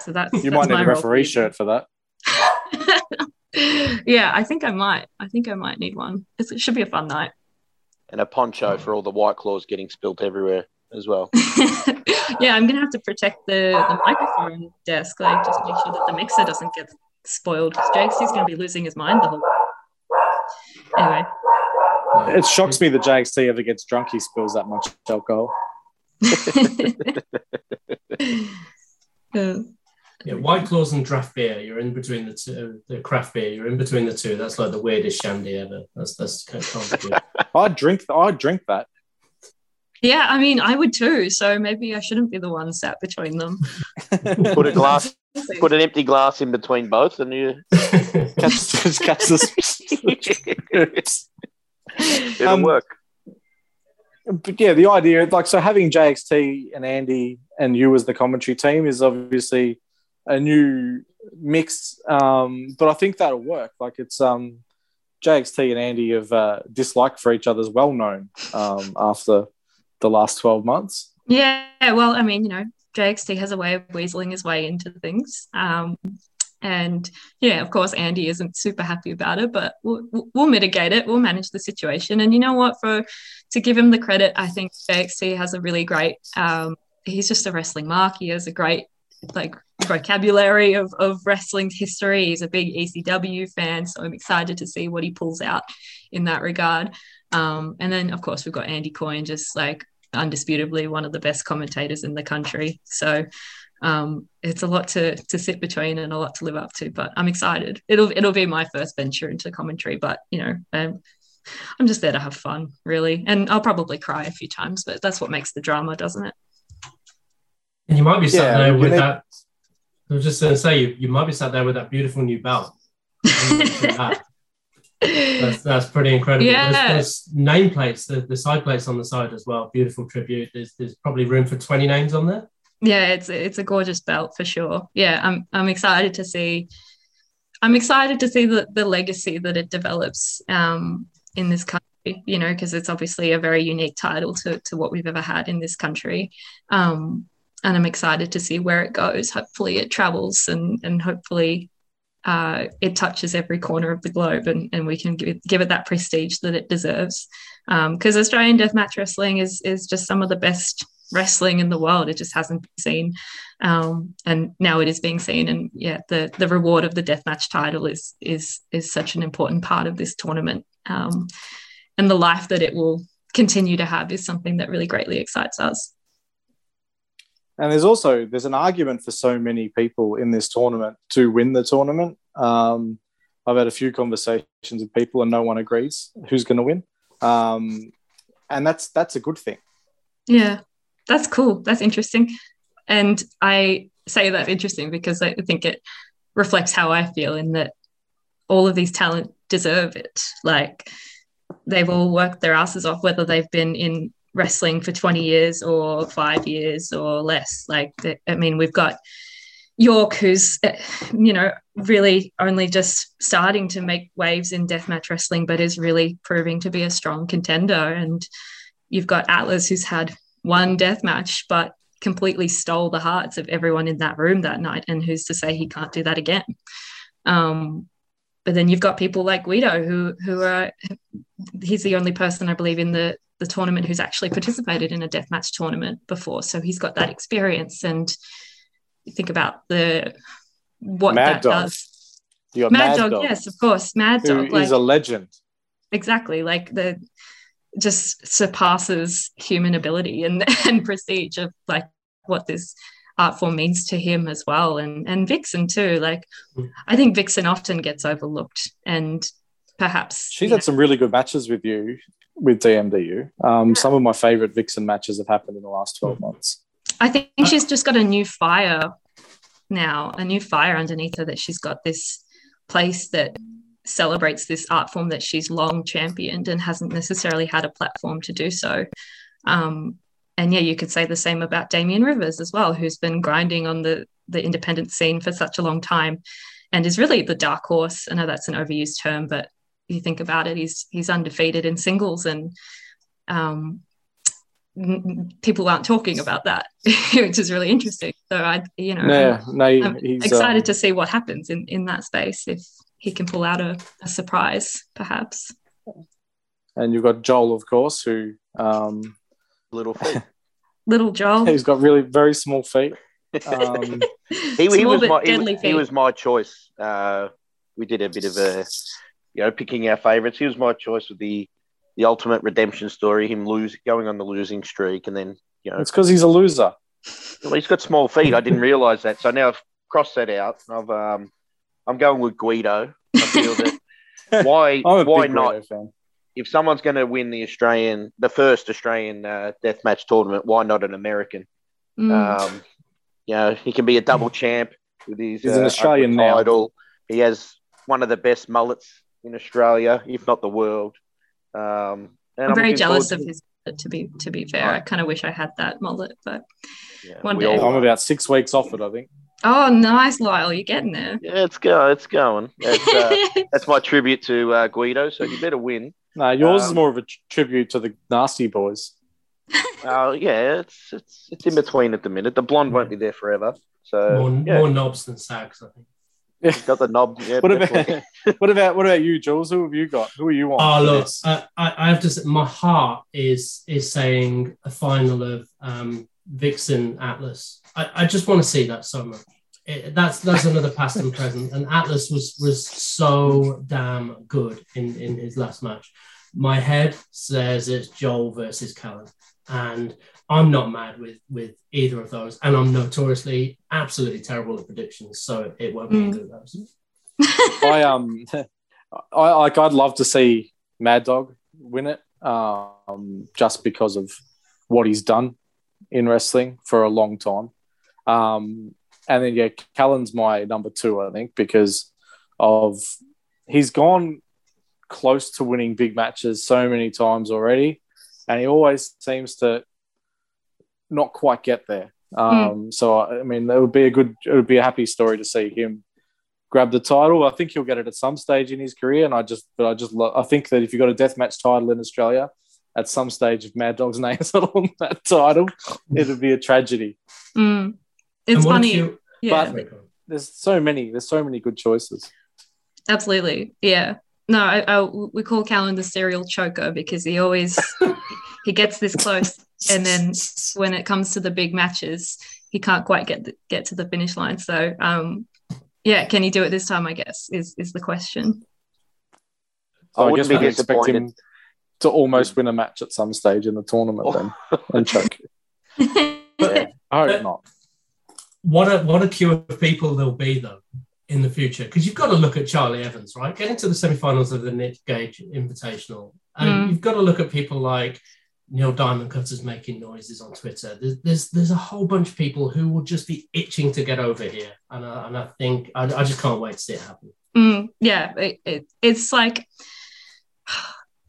Speaker 6: So that's
Speaker 3: You
Speaker 6: that's
Speaker 3: might need a referee
Speaker 6: for
Speaker 3: shirt for that.
Speaker 6: yeah, I think I might. I think I might need one. It's, it should be a fun night.
Speaker 4: and a poncho for all the white claws getting spilt everywhere as well.
Speaker 6: yeah, I'm gonna have to protect the, the microphone desk, like just make sure that the mixer doesn't get spoiled because JXT's gonna be losing his mind the whole. Anyway,
Speaker 3: It shocks me that JXT ever gets drunk. He spills that much alcohol.
Speaker 6: Uh,
Speaker 5: Yeah, White Claws and draft beer. You're in between the two. The craft beer. You're in between the two. That's like the weirdest shandy ever. That's that's kind of good.
Speaker 3: I drink. I drink that.
Speaker 6: yeah, I mean, I would too. So maybe I shouldn't be the one sat between them.
Speaker 4: Put a glass, put an empty glass in between both, and you.
Speaker 3: Catch, just catch this.
Speaker 4: It'll
Speaker 3: Um,
Speaker 4: work.
Speaker 3: but yeah, the idea, like, so having JXT and Andy and you as the commentary team is obviously a new mix. Um, but I think that'll work. Like, it's um, JXT and Andy have uh, dislike for each other is well known um, after the last 12 months.
Speaker 6: Yeah, well, I mean, you know, JXT has a way of weaseling his way into things. Um, and yeah, of course, Andy isn't super happy about it, but we'll, we'll mitigate it. We'll manage the situation. And you know what? For to give him the credit, I think JXT has a really great. Um, he's just a wrestling mark. He has a great like vocabulary of, of wrestling history. He's a big ECW fan, so I'm excited to see what he pulls out in that regard. Um, and then, of course, we've got Andy Coyne, just like undisputably one of the best commentators in the country. So um, it's a lot to to sit between and a lot to live up to. But I'm excited. It'll it'll be my first venture into commentary. But you know, um, I'm just there to have fun, really. And I'll probably cry a few times, but that's what makes the drama, doesn't it?
Speaker 5: And you might be sat
Speaker 3: Yeah,
Speaker 5: there with
Speaker 3: need-
Speaker 5: that. I was just going to say, you, you might be sat there with that beautiful new belt. That's, that's pretty incredible.
Speaker 6: Yeah.
Speaker 5: There's, there's nameplates, the, the side plates on the side as well. Beautiful tribute. There's, there's probably room for 20 names on there.
Speaker 6: yeah it's it's a gorgeous belt for sure yeah i'm i'm excited to see i'm excited to see the, the legacy that it develops um in this country you know because it's obviously a very unique title to to what we've ever had in this country um and i'm excited to see where it goes hopefully it travels and and hopefully uh, it touches every corner of the globe and, and we can give it, give it that prestige that it deserves because Australian deathmatch wrestling is is just some of the best wrestling in the world. It just hasn't been seen, um, and now it is being seen. And yeah, the the reward of the deathmatch title is is is such an important part of this tournament, um, and the life that it will continue to have is something that really greatly excites us.
Speaker 3: And there's also there's an argument for so many people in this tournament to win the tournament. Um, I've had a few conversations with people, and no one agrees who's going to win. Um, and that's that's a good thing.
Speaker 6: Yeah, that's cool. That's interesting. And I say that interesting because I think it reflects how I feel in that all of these talent deserve it. Like they've all worked their asses off, whether they've been in wrestling for 20 years or five years or less. Like, I mean, we've got York, who's, eh, you know, really only just starting to make waves in deathmatch wrestling, but is really proving to be a strong contender. And you've got Atlas, who's had one death match, but completely stole the hearts of everyone in that room that night. And who's to say he can't do that again? Um, but then you've got people like Guido, who who are he's the only person I believe in the the tournament who's actually participated in a deathmatch tournament before. So he's got that experience. And think about the what
Speaker 3: Mad
Speaker 6: that
Speaker 3: Dog.
Speaker 6: does.
Speaker 3: Got
Speaker 6: Mad, Dog, yes, of course. Mad
Speaker 3: who
Speaker 6: Dog, like
Speaker 3: is a legend.
Speaker 6: exactly like the just surpasses human ability and and prestige of like what this art form means to him as well and and vixen too like
Speaker 5: Mm.
Speaker 6: i think vixen often gets overlooked and perhaps
Speaker 3: She's had some really good matches with you with DMDU. Um, Some of my favorite Vixen matches have happened in the last 12 months.
Speaker 6: I think she's just got a new fire now, a new fire underneath her that she's got this place that celebrates this art form that she's long championed and hasn't necessarily had a platform to do so. Um, and yeah, you could say the same about Damien Rivers as well, who's been grinding on the the independent scene for such a long time, and is really the dark horse. I know that's an overused term, but you think about it, he's he's undefeated in singles, and um, people aren't talking about that, which is really interesting. So I, you know,
Speaker 3: Yeah, no,
Speaker 6: I'm
Speaker 3: he's
Speaker 6: excited
Speaker 3: um,
Speaker 6: to see what happens in in that space if he can pull out a, a surprise, perhaps.
Speaker 3: and you've got Joel, of course, who um,
Speaker 4: Little feet.
Speaker 6: Little Joel,
Speaker 3: he's got really very small feet. Um,
Speaker 4: he, he was my he, he was my choice. Uh, we did a bit of a, you know, picking our favourites. He was my choice with the the ultimate redemption story. Him lose going on the losing streak, and then you know,
Speaker 3: it's because he's a loser.
Speaker 4: well, he's got small feet. I didn't realise that. So now I've crossed that out. I've um, I'm going with Guido. I feel that why why not?
Speaker 3: Fan.
Speaker 4: If someone's going to win the Australian, the first Australian uh, deathmatch tournament, why not an American?
Speaker 6: Mm.
Speaker 4: Um, you know, he can be a double champ with his
Speaker 3: He's an
Speaker 4: uh,
Speaker 3: Australian
Speaker 4: Open
Speaker 3: now.
Speaker 4: title. He has one of the best mullets in Australia, if not the world. Um, and
Speaker 6: I'm very jealous
Speaker 4: forward
Speaker 6: of his. To be to be fair, I kind of wish I had that mullet, but
Speaker 4: yeah,
Speaker 6: one day.
Speaker 4: all-
Speaker 3: I'm about six weeks off it, I think.
Speaker 6: oh, nice, Lyle, you're getting there.
Speaker 4: yeah, it's go, it's going. That's, uh, that's my tribute to uh, Guido. So you better win.
Speaker 3: No, yours is
Speaker 4: Um,
Speaker 3: more of a tribute to the Nasty Boys.
Speaker 4: Uh, yeah, it's it's it's in between at the minute. The blonde won't be there forever. So
Speaker 5: more,
Speaker 4: yeah,
Speaker 5: more Knobbs than sags, I think.
Speaker 4: He's got the knob. Yeah,
Speaker 3: What
Speaker 4: definitely.
Speaker 3: about what about what about you, Jules? Who have you got? Who are you on?
Speaker 5: Oh
Speaker 3: for
Speaker 5: look, uh, I, I have to say, my heart is is saying a final of um, Vixen Atlas. I, I just want to see that so much. It, that's that's another past and present. And Atlas was was so damn good in in his last match. My head says it's Joel versus Callum, and I'm not mad with with either of those. And I'm notoriously absolutely terrible at predictions, so it won't be
Speaker 6: Mm.
Speaker 5: either of those.
Speaker 3: I um, I like. I'd love to see Mad Dog win it, um, just because of what he's done in wrestling for a long time. Um, and then yeah, Callum's my number two, I think, because of he's gone close to winning big matches so many times already, and he always seems to not quite get there. Um, So I I mean, it would be a good, it would be a happy story to see him grab the title. I think he'll get it at some stage in his career, and I just, but I just, lo- I think that if you got a death match title in Australia, at some stage, if Mad Dog's name is on that title, it would be a tragedy.
Speaker 6: Mm. It's funny.
Speaker 5: if you-
Speaker 6: yeah,
Speaker 5: Sorry, go on.
Speaker 3: There's so many, there's so many good choices.
Speaker 6: absolutely. Yeah. No, I, I, we call Callum the serial choker because he always he gets this close, and then when it comes to the big matches, he can't quite get the, get to the finish line. So, um, yeah, can he do it this time? I guess is is the question.
Speaker 4: I
Speaker 3: So I,
Speaker 4: wouldn't
Speaker 3: guess we can expect him to almost win a match at some stage in the tournament then and choke.
Speaker 4: Yeah.
Speaker 3: I hope
Speaker 5: But-
Speaker 3: not.
Speaker 5: what a what a queue of people there'll be though in the future because you've got to look at Charlie Evans, right? Getting to the semi-finals of the Nick Gage Invitational, and
Speaker 6: Mm.
Speaker 5: you've got to look at people like Neil Diamond Cutters making noises on Twitter. There's, there's there's a whole bunch of people who will just be itching to get over here, and I, and I think I, I just can't wait to see it happen.
Speaker 6: Mm, yeah, it, it, it's like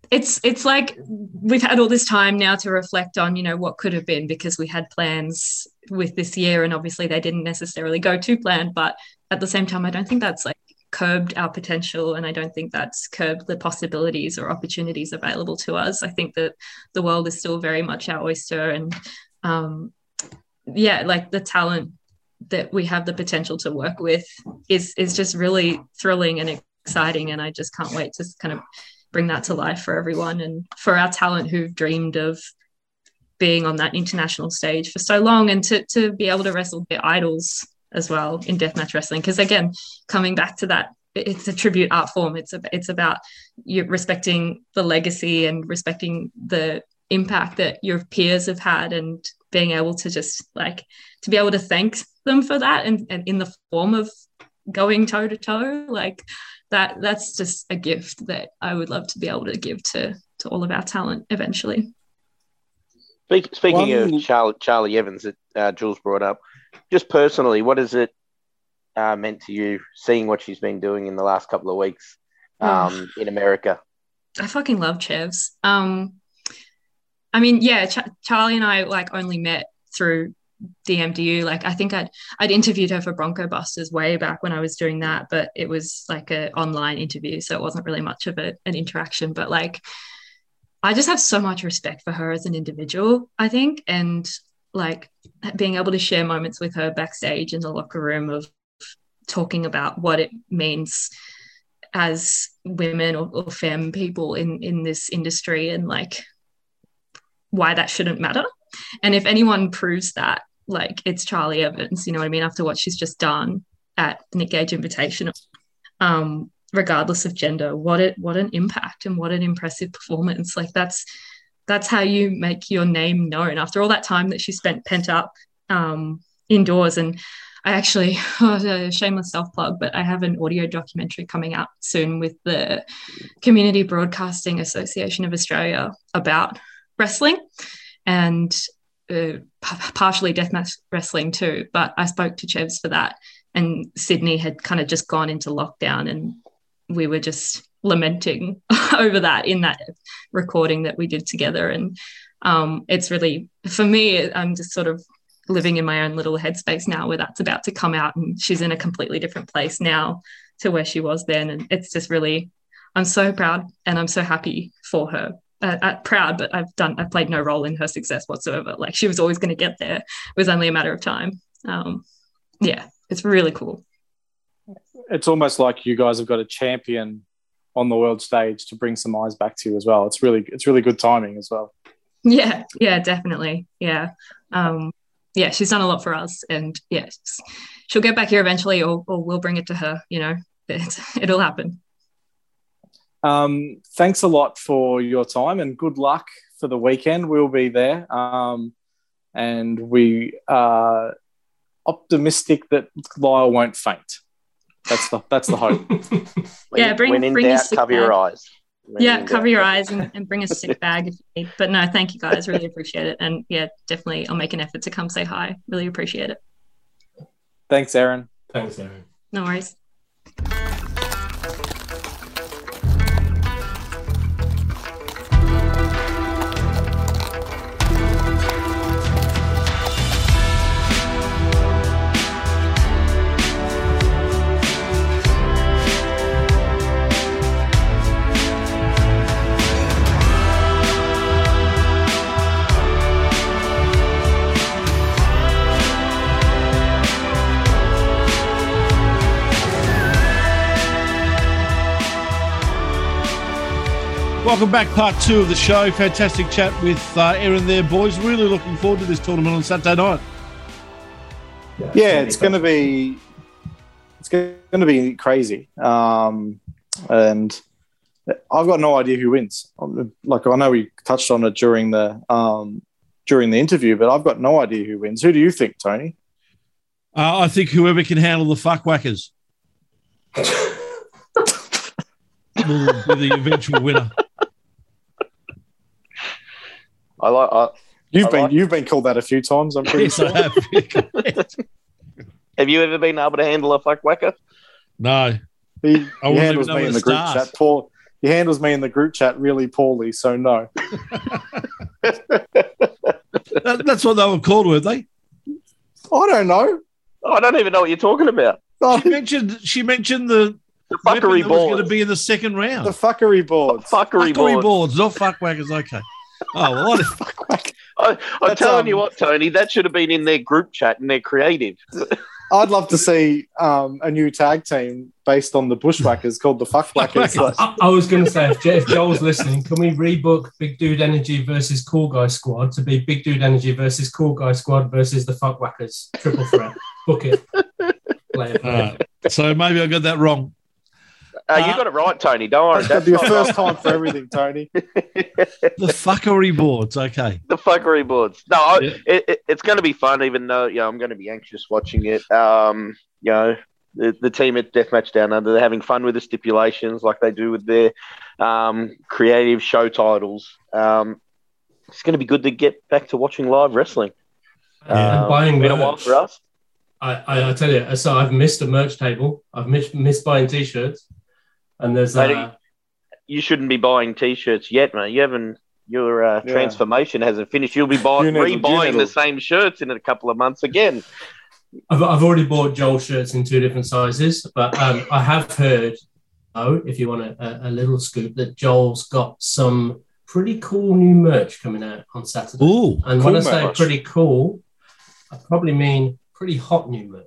Speaker 6: it's it's like we've had all this time now to reflect on you know what could have been because we had plans with this year and obviously they didn't necessarily go to plan but at the same time i don't think that's like curbed our potential and i don't think that's curbed the possibilities or opportunities available to us. I think that the world is still very much our oyster and um yeah like the talent that we have the potential to work with is is just really thrilling and exciting and i just can't wait to kind of bring that to life for everyone and for our talent who've dreamed of being on that international stage for so long and to, to be able to wrestle their idols as well in deathmatch wrestling because again coming back to that it's a tribute art form it's a, it's about you respecting the legacy and respecting the impact that your peers have had and being able to just like to be able to thank them for that and, and in the form of going toe to toe like that that's just a gift that I would love to be able to give to to all of our talent eventually.
Speaker 4: Speak, speaking
Speaker 3: One-
Speaker 4: of Charlie, Charlie Evans that uh, Jules brought up, just personally, what is it? uh, meant to you seeing what she's been doing in the last couple of weeks um, in America?
Speaker 6: I fucking love Chevs. Um, I mean, yeah, Ch- Charlie and I like only met through DMDU. Like, I think I'd I'd interviewed her for Bronco Busters way back when I was doing that, but it was like an online interview, so it wasn't really much of a, an interaction. But like, I just have so much respect for her as an individual. I think, and like being able to share moments with her backstage in the locker room of talking about what it means as women or, or femme people in in this industry and like why that shouldn't matter. And if anyone proves that like it's charlie evans you know what i mean after what she's just done at nick gage invitational um regardless of gender what it what an impact and what an impressive performance. Like that's that's how you make your name known after all that time that she spent pent up um indoors and I actually, oh, shameless self plug, but I have an audio documentary coming out soon with the Community Broadcasting Association of Australia about wrestling and uh, p- partially deathmatch wrestling too. But I spoke to Chevs for that, and Sydney had kind of just gone into lockdown, and we were just lamenting over that in that recording that we did together. And um, it's really, for me, I'm just sort of living in my own little headspace now where that's about to come out and she's in a completely different place now to where she was then. And it's just really i'm so proud and i'm so happy for her. Uh, uh, proud but i've done i've played no role in her success whatsoever. Like she was always going to get there. It was only a matter of time. Um, yeah it's really cool.
Speaker 3: It's almost like you guys have got a champion on the world stage to bring some eyes back to you as well. It's really it's really good timing as well.
Speaker 6: yeah yeah definitely yeah um, yeah she's done a lot for us and yes she'll get back here eventually or, or we'll bring it to her you know it'll happen
Speaker 3: Um, thanks a lot for your time and good luck for the weekend. We'll be there. Um, and we are optimistic that Lyle won't faint. That's the that's the hope.
Speaker 6: Yeah, bring-
Speaker 4: when in
Speaker 6: bring your
Speaker 4: doubt,
Speaker 6: sick
Speaker 4: cover your
Speaker 6: bag.
Speaker 4: eyes. When
Speaker 6: yeah cover
Speaker 4: doubt.
Speaker 6: your eyes and, and bring a sick bag if you need but no thank you guys really appreciate it and yeah definitely i'll make an effort to come say hi really appreciate it
Speaker 3: Thanks, Erin.
Speaker 5: Thanks, Erin.
Speaker 6: no worries
Speaker 2: Welcome back, part two of the show. Fantastic chat with uh, Erin there, boys. Really looking forward to this tournament on Saturday night.
Speaker 3: Yeah, it's going to be it's going to be crazy. Um, and I've got no idea who wins. Like I know we touched on it during the um, during the interview, but I've got no idea who wins. Who do you think, Tony?
Speaker 2: Uh, I think whoever can handle the fuckwhackers will be the eventual winner.
Speaker 4: I like. I,
Speaker 3: You've
Speaker 4: I
Speaker 3: been
Speaker 4: like-
Speaker 3: you've been called that a few times. I'm pretty
Speaker 2: Yes,
Speaker 3: sure.
Speaker 2: have.
Speaker 4: have you ever been able to handle a fuck whacker?
Speaker 2: no.
Speaker 3: He,
Speaker 2: I
Speaker 3: he handles me in the group chat. Poor. He handles me in the group chat really poorly. So no.
Speaker 2: That- that's what they were called, weren't they?
Speaker 3: I don't know.
Speaker 4: Oh, I don't even know what you're talking about. Oh.
Speaker 2: She mentioned she mentioned the
Speaker 4: The fuckery
Speaker 2: board was going to be in the second round.
Speaker 3: the fuckery boards.
Speaker 4: Fuckery
Speaker 2: Fuckery
Speaker 4: boards.
Speaker 2: boards, not fuckwhackers. Okay. Oh well, I,
Speaker 3: Fuck whack.
Speaker 4: I, I'm
Speaker 3: That's,
Speaker 4: telling you
Speaker 3: um,
Speaker 4: what, Tony, that should have been in their group chat and their creative.
Speaker 3: I'd love to see um, a new tag team based on the Bushwhackers called the Fuckwhackers.
Speaker 2: Fuckwhackers.
Speaker 5: I, I was going to say, if, Je- if Joel's listening, can we rebook Big Dude Energy versus Cool Guy Squad to be Big Dude Energy versus Cool Guy Squad versus the Fuckwhackers triple threat? Book it. Play it.
Speaker 2: all right. So maybe I got that wrong.
Speaker 4: Uh, you
Speaker 2: Uh,
Speaker 4: got it right, Tony. Don't worry.
Speaker 3: That's got to be your first
Speaker 4: wrong.
Speaker 3: time for everything, Tony.
Speaker 2: The fuckery boards. Okay.
Speaker 4: the fuckery boards. No, I-
Speaker 2: Yeah.
Speaker 4: it, it, it's going to be fun, even though you know I'm going to be anxious watching it. Um, you know, the, the team at Deathmatch Down Under, they're having fun with the stipulations like they do with their um, creative show titles. Um, it's going to be good to get back to watching live wrestling.
Speaker 5: and
Speaker 4: Um,
Speaker 5: buying
Speaker 4: been a while
Speaker 5: merch.
Speaker 4: for us.
Speaker 5: I, I, I tell you, so I've missed a merch table. I've missed, missed buying t-shirts, and there's
Speaker 4: Mate,
Speaker 5: uh,
Speaker 4: You shouldn't be buying t-shirts yet, mate. You haven't. Your uh,
Speaker 3: Yeah.
Speaker 4: transformation hasn't finished. You'll be buying,
Speaker 3: Unital-
Speaker 4: rebuying the same shirts in a couple of months again.
Speaker 5: I've, I've already bought Joel shirts in two different sizes, but um, I have heard, oh, if you want a, a, a little scoop, that Joel's got some pretty cool new merch coming out on Saturday.
Speaker 2: Ooh.
Speaker 5: and
Speaker 3: cool
Speaker 5: when I say
Speaker 3: merch.
Speaker 5: pretty cool, I probably mean pretty hot new merch.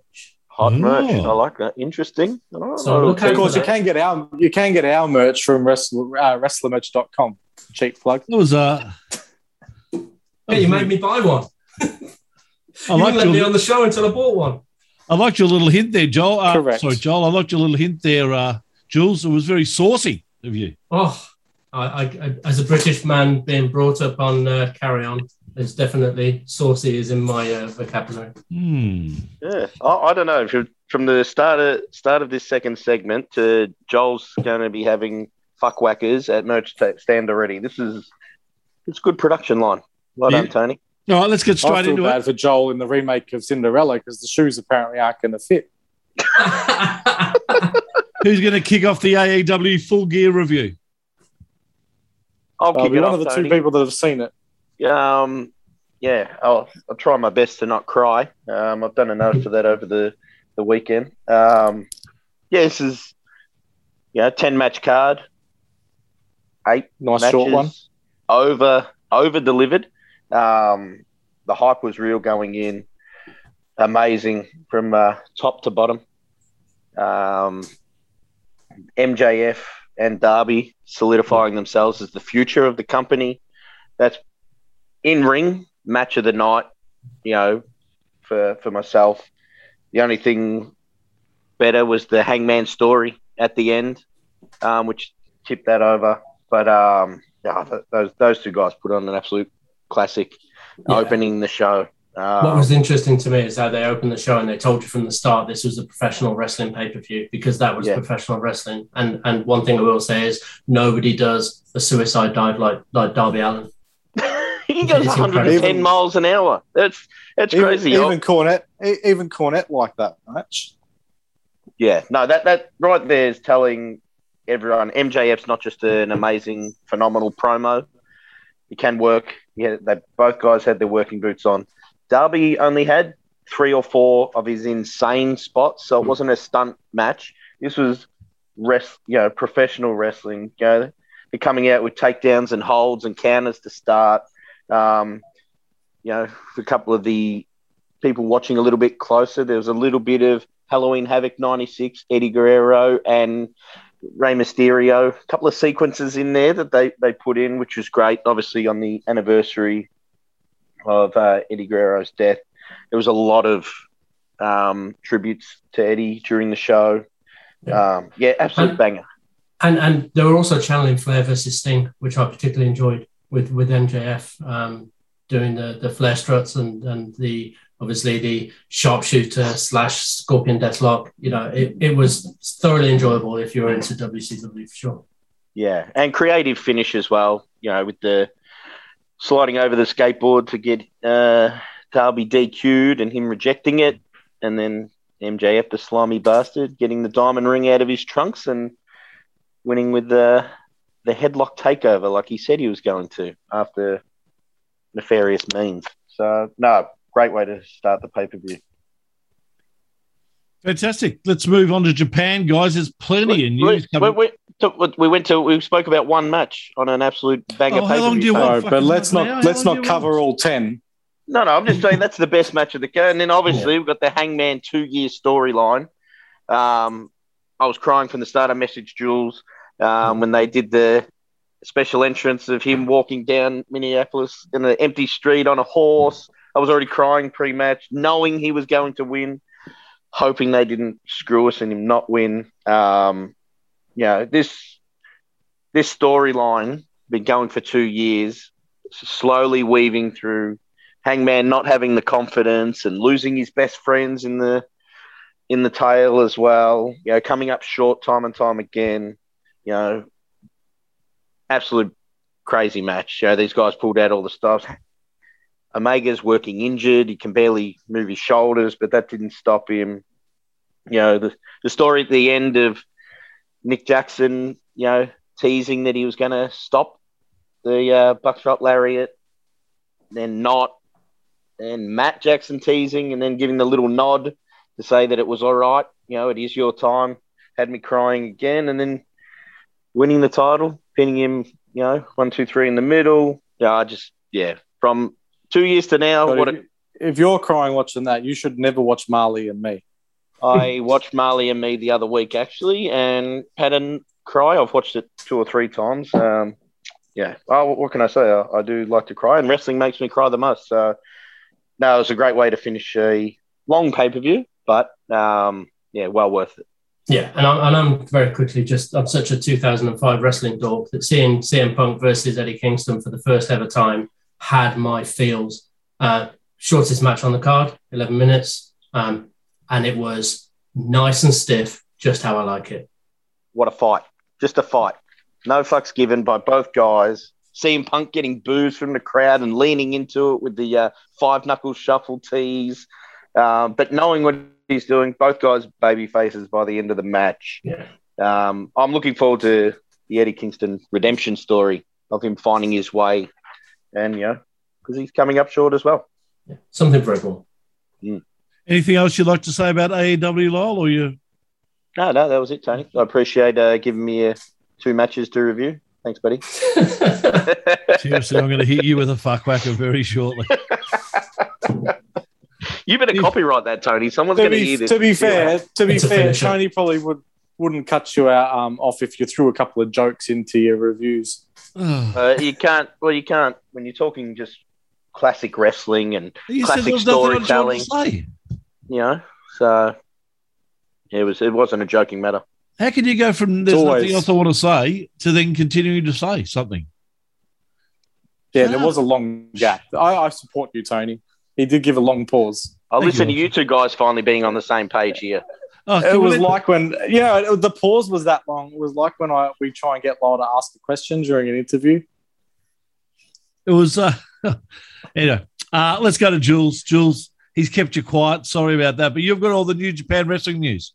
Speaker 4: Hot
Speaker 2: Oh.
Speaker 4: merch. I like that. Interesting. Oh,
Speaker 5: So look
Speaker 3: Of course, you can get our you can get our merch from wrestler, uh, wrestlermerch.com. Cheap plug.
Speaker 2: It was uh
Speaker 5: Yeah, you made me buy one.
Speaker 2: I
Speaker 5: you
Speaker 2: liked
Speaker 5: didn't let me
Speaker 2: your
Speaker 5: on the show until I bought one.
Speaker 2: I liked your little hint there, Joel. Uh,
Speaker 3: Correct.
Speaker 2: Sorry, Joel. I liked your little hint there, uh, Jules. It was very saucy of you.
Speaker 5: Oh, I, I, I, as a British man being brought up on uh, Carry On, it's definitely saucy is in my uh, vocabulary.
Speaker 2: Hmm.
Speaker 4: Yeah, I, I don't know. From, from the start of start of this second segment, to Joel's going to be having fuck whackers at merch ta- stand already. This is it's good production line. Well
Speaker 2: Yeah.
Speaker 4: done, Tony.
Speaker 2: All right, let's get straight
Speaker 3: I
Speaker 2: straight
Speaker 3: feel
Speaker 2: into
Speaker 3: bad
Speaker 2: it.
Speaker 3: for Joel in the remake of Cinderella because the shoes apparently aren't going to fit.
Speaker 2: Who's going to kick off the AEW full gear review?
Speaker 4: I'll
Speaker 3: I'll
Speaker 4: kick
Speaker 3: be
Speaker 4: it
Speaker 3: one
Speaker 4: off,
Speaker 3: of the
Speaker 4: Tony.
Speaker 3: two people that have seen it.
Speaker 4: Um, yeah, I'll, I'll try my best to not cry. Um, I've done enough for that over the, the weekend. Um, yeah, this is yeah, ten match card, eight
Speaker 3: Nice short one.
Speaker 4: over over delivered. Um, the hype was real going in, amazing from uh, top to bottom. Um, MJF and Darby solidifying themselves as the future of the company. That's in ring match of the night. You know, for for myself, the only thing better was the Hangman story at the end, um, which tipped that over. But um, yeah, th- those those two guys put on an absolute classic,
Speaker 5: Yeah.
Speaker 4: opening the show. Um,
Speaker 5: what was interesting to me is how they opened the show and they told you from the start this was a professional wrestling pay per view because that was
Speaker 4: Yeah.
Speaker 5: professional wrestling. And and one thing I will say is nobody does a suicide dive like like Darby Allin.
Speaker 4: He goes
Speaker 5: It's
Speaker 4: 110
Speaker 3: incredible.
Speaker 4: miles an hour. That's that's
Speaker 3: Even,
Speaker 4: crazy.
Speaker 3: even Cornette, e- even Cornette like that match.
Speaker 4: Yeah, no, that that right there is telling everyone MJF's not just an amazing, phenomenal promo. He can work. Yeah, they both guys had their working boots on. Darby only had three or four of his insane spots, so it hmm. wasn't a stunt match. This was rest, you know, professional wrestling. You know, they're coming out with takedowns and holds and counters to start. Um, you know, for a couple of the people watching a little bit closer, there was a little bit of Halloween Havoc 96, Eddie Guerrero and Rey Mysterio. A couple of sequences in there that they, they put in, which was great. Obviously, on the anniversary of uh, Eddie Guerrero's death, there was a lot of um, tributes to Eddie during the show. Um, yeah, absolute
Speaker 5: And-
Speaker 4: banger.
Speaker 5: And and they were also channeling Flair versus Sting, which I particularly enjoyed with with MJF um, doing the the Flair struts and and the obviously the sharpshooter slash Scorpion Deathlock. You know, it, it was thoroughly enjoyable if you're into WCW for sure.
Speaker 4: Yeah, and creative finish as well. You know, with the sliding over the skateboard to get uh, Darby DQ'd and him rejecting it, and then MJF, the slimy bastard, getting the diamond ring out of his trunks and winning with the the headlock takeover, like he said he was going to after nefarious means. So, no, great way to start the pay per view.
Speaker 2: Fantastic. Let's move on to Japan, guys. There's plenty of
Speaker 4: We,
Speaker 2: news
Speaker 4: we,
Speaker 2: coming.
Speaker 4: we, took- we went to we spoke about one match on an absolute banger.
Speaker 2: Oh, how long do you want?
Speaker 3: No, but let's not
Speaker 2: hour?
Speaker 3: let's not cover
Speaker 2: want?
Speaker 3: all ten.
Speaker 4: No, no, I'm just saying that's the best match of the card. And then obviously we've got the Hangman two year storyline. Um, I was crying from the start. I messaged Jules um, when they did the special entrance of him walking down Minneapolis in an empty street on a horse. I was already crying pre match, knowing he was going to win, hoping they didn't screw us and him not win. Um, you know, this this storyline been going for two years, slowly weaving through Hangman not having the confidence and losing his best friends in the in the tail as well. You know, coming up short time and time again. You know, absolute crazy match. You know, these guys pulled out all the stops. Omega's working injured. He can barely move his shoulders, but that didn't stop him. You know, the, the story at the end of Nick Jackson, you know, teasing that he was going to stop the uh, buckshot lariat, then not, and Matt Jackson teasing and then giving the little nod to say that it was all right. You know, it is your time. Had me crying again, and then winning the title, pinning him. You know, one, two, three in the middle. Yeah, I just yeah. From two years to now,
Speaker 3: But
Speaker 4: what
Speaker 3: if,
Speaker 4: a,
Speaker 3: if you're crying watching that, you should never watch Marley and me.
Speaker 4: I watched Marley and Me the other week actually, and had a cry. I've watched it two or three times. Um, yeah. Oh, what can I say? I, I do like to cry, and wrestling makes me cry the most. So, no, it was a great way to finish a long pay per view, but um, yeah, well worth it.
Speaker 5: Yeah, and I'm, and I'm very quickly just I'm such a 2005 wrestling dork that seeing CM Punk versus Eddie Kingston for the first ever time had my feels. Uh, shortest match on the card, 11 minutes, um, and it was nice and stiff, just how I like it.
Speaker 4: What a fight! Just a fight. No fucks given by both guys. CM Punk getting boos from the crowd and leaning into it with the uh, five knuckle shuffle tease, um, but knowing what he's doing, both guys baby faces by the end of the match.
Speaker 5: Yeah.
Speaker 4: Um, I'm looking forward to the Eddie Kingston redemption story of him finding his way, and you know, because he's coming up short as well.
Speaker 5: yeah. Something for everyone.
Speaker 2: Anything else you'd like to say about AEW, Lyle, or you?
Speaker 4: No, no, that was it, Tony. I appreciate uh, giving me uh, two matches to review. Thanks, buddy.
Speaker 2: Seriously, I'm going to hit you with a fuckwhacker very shortly.
Speaker 4: you better
Speaker 2: Yeah.
Speaker 4: copyright that, Tony. Someone's
Speaker 3: To
Speaker 4: going to
Speaker 3: be,
Speaker 4: hear this.
Speaker 3: to be fair, to be
Speaker 5: It's
Speaker 3: fair. Tony probably would wouldn't cut you out um, off if you threw a couple of jokes into your reviews.
Speaker 4: Uh, you can't. Well, you can't when you're talking just classic wrestling and
Speaker 2: you
Speaker 4: classic
Speaker 2: there was nothing else you
Speaker 4: storytelling.
Speaker 2: wanted
Speaker 4: you know. So it was. It wasn't a joking matter.
Speaker 2: How can you go from there's
Speaker 3: always-
Speaker 2: nothing else I want to say to then continuing to say something?
Speaker 3: Yeah, there was a long gap. I, I support you, Tony. He did give a long pause.
Speaker 4: I
Speaker 2: Thank
Speaker 4: listen
Speaker 2: you.
Speaker 4: to you two guys finally being on the same page here.
Speaker 2: Oh,
Speaker 3: It
Speaker 2: can we
Speaker 3: was like when, yeah, it- the pause was that long. It was like when I we try and get Lyle to ask a question during an interview.
Speaker 2: It was. Uh, anyway, uh, let's go to Jules. Jules, he's kept you quiet. Sorry about that, but you've got all the New Japan wrestling news.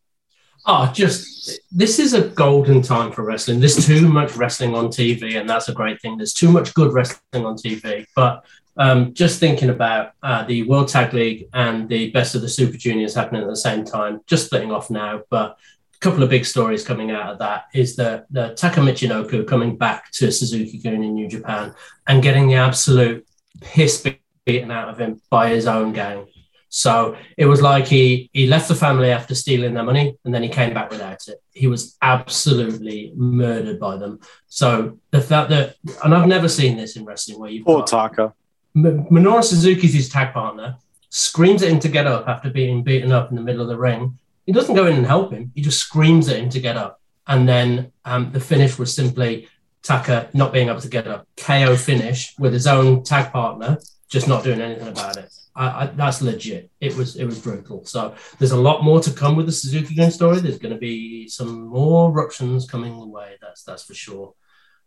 Speaker 5: Oh, just this is a golden time for wrestling. There's too much wrestling on TV, and that's a great thing. There's too much good wrestling on TV. But um, just thinking about uh, the World Tag League and the Best of the Super Juniors happening at the same time, just splitting off now. But a couple of big stories coming out of that is the, the Taka Michinoku coming back to Suzuki Gun in New Japan and getting the absolute piss beaten out of him by his own gang. So it was like he he left the family after stealing their money and then he came back without it. He was absolutely murdered by them. So the fact that, and I've never seen this in wrestling where you've
Speaker 3: Poor Taka.
Speaker 5: M- Minoru Suzuki's his tag partner, screams at him to get up after being beaten up in the middle of the ring. He doesn't go in and help him. He just screams at him to get up. And then um, the finish was simply Taka not being able to get up. KO finish with his own tag partner, just not doing anything about it. I, I, that's legit. It was it was brutal. So there's a lot more to come with the Suzuki Gun story. There's going to be some more eruptions coming away. That's that's for sure.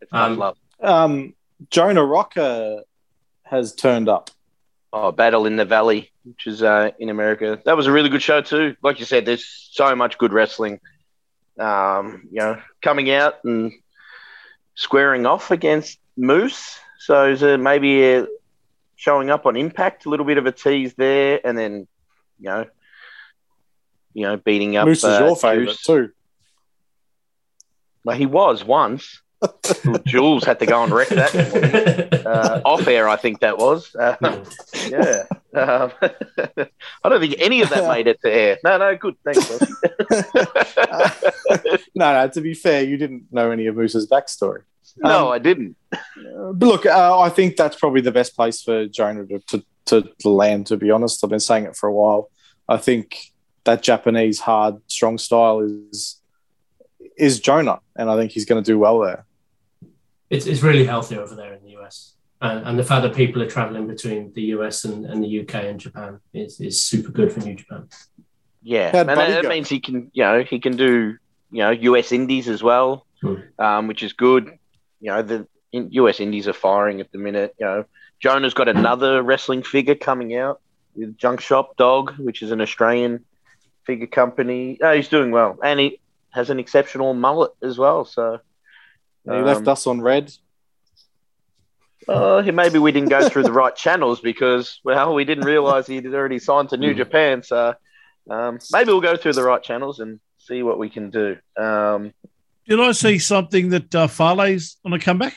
Speaker 4: It's much
Speaker 5: Um,
Speaker 4: love.
Speaker 3: Um, Jonah Rocker has turned up.
Speaker 4: Oh, Battle in the Valley, which is uh, in America. That was a really good show too. Like you said, there's so much good wrestling. Um, you know, coming out and squaring off against Moose. So is maybe uh, showing up on Impact? A little bit of a tease there, and then you know, you know, beating up.
Speaker 3: Moose is
Speaker 4: uh,
Speaker 3: your favorite too.
Speaker 4: Well, he was once. Jules had to go and wreck that uh, off air. I think that was. Uh, yeah. Um, I don't think any of that made it to air. No, no, good. Thanks. Will.
Speaker 3: No, no. To be fair, you didn't know any of Moose's backstory.
Speaker 4: no,
Speaker 3: Um,
Speaker 4: I didn't.
Speaker 3: Uh, but look, uh, I think that's probably the best place for Jonah to, to, to, to land, to be honest. I've been saying it for a while. I think that Japanese hard, strong style is is Jonah, and I think he's going to do well there.
Speaker 5: It's, it's really healthy over there in the US. And, and the fact that people are traveling between the US and, and the UK and Japan is, is super good for New Japan.
Speaker 4: Yeah,
Speaker 3: How'd
Speaker 4: and
Speaker 3: Buddy
Speaker 4: that, that
Speaker 3: go?
Speaker 4: means he can, you know, he can do, you know, US Indies as well,
Speaker 5: Hmm.
Speaker 4: um, which is good. You know, the in, US Indies are firing at the minute. You know, Jonah's got another wrestling figure coming out with Junk Shop Dog, which is an Australian figure company. Oh, he's doing well, and he has an exceptional mullet as well. So
Speaker 3: He left
Speaker 4: um,
Speaker 3: us on red.
Speaker 4: Uh, maybe we didn't go through the right channels because, well, we didn't realize he'd already signed to New Japan. So um, maybe we'll go through the right channels and see what we can do. Um,
Speaker 2: Did I see something that uh, Farley's on a comeback?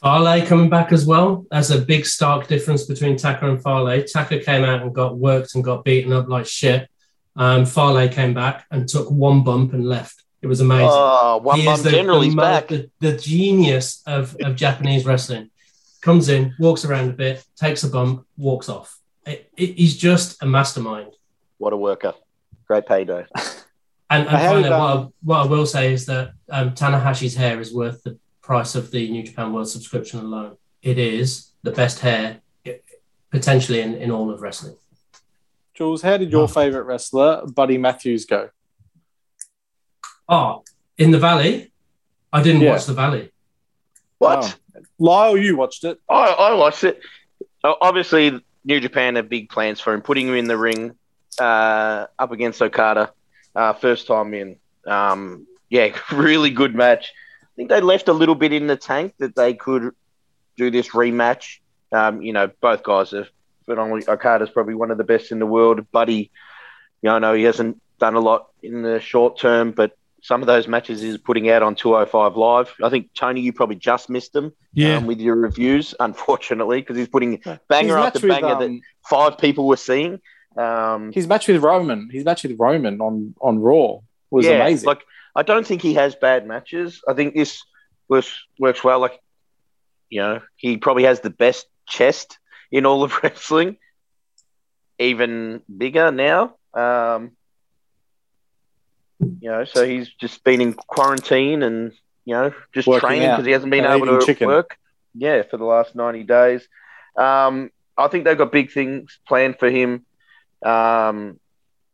Speaker 5: Farley coming back as well. That's a big stark difference between Taka and Farley. Taka came out and got worked and got beaten up like shit. Um, Farley came back and took one bump and left. It was amazing.
Speaker 4: oh, one
Speaker 5: He is the,
Speaker 4: general,
Speaker 5: the
Speaker 4: he's back.
Speaker 5: The, the genius of, of Japanese wrestling. Comes in, walks around a bit, takes a bump, walks off. It, it- he's just a mastermind.
Speaker 4: What a worker. Great payday.
Speaker 5: And, and finally, what, I, what I will say is that um, Tanahashi's hair is worth the price of the New Japan World subscription alone. It is the best hair eh, potentially in, in all of wrestling.
Speaker 3: Jules, how did your favorite wrestler, Buddy Matthews, go?
Speaker 5: Oh, in the Valley, I didn't
Speaker 3: Yeah.
Speaker 5: watch the Valley.
Speaker 4: What?
Speaker 3: Oh. Lyle, you watched it.
Speaker 4: I, I watched it. Obviously, New Japan have big plans for him, putting him in the ring uh, up against Okada, uh, first time in. Um, yeah, really good match. I think they left a little bit in the tank that they could do this rematch. Um, you know, both guys are phenomenal. Okada's probably one of the best in the world. Buddy, you know, I know he hasn't done a lot in the short term, but some of those matches is putting out on 205 Live. I think, Tony, you probably just missed them
Speaker 2: Yeah.
Speaker 4: um, with your reviews, unfortunately, because he's putting banger
Speaker 3: His
Speaker 4: after
Speaker 3: match with,
Speaker 4: banger that
Speaker 3: um,
Speaker 4: five people were seeing. Um,
Speaker 3: his match with Roman, his match with Roman on on Raw was
Speaker 4: yeah,
Speaker 3: amazing.
Speaker 4: Like, I don't think he has bad matches. I think this works works well. Like, you know, he probably has the best chest in all of wrestling, even bigger now. Um, you know, so he's just been in quarantine and you know just
Speaker 3: Working
Speaker 4: training because he hasn't been
Speaker 3: and
Speaker 4: able to
Speaker 3: chicken.
Speaker 4: work. Yeah, for the last ninety days. Um, I think they've got big things planned for him. Um,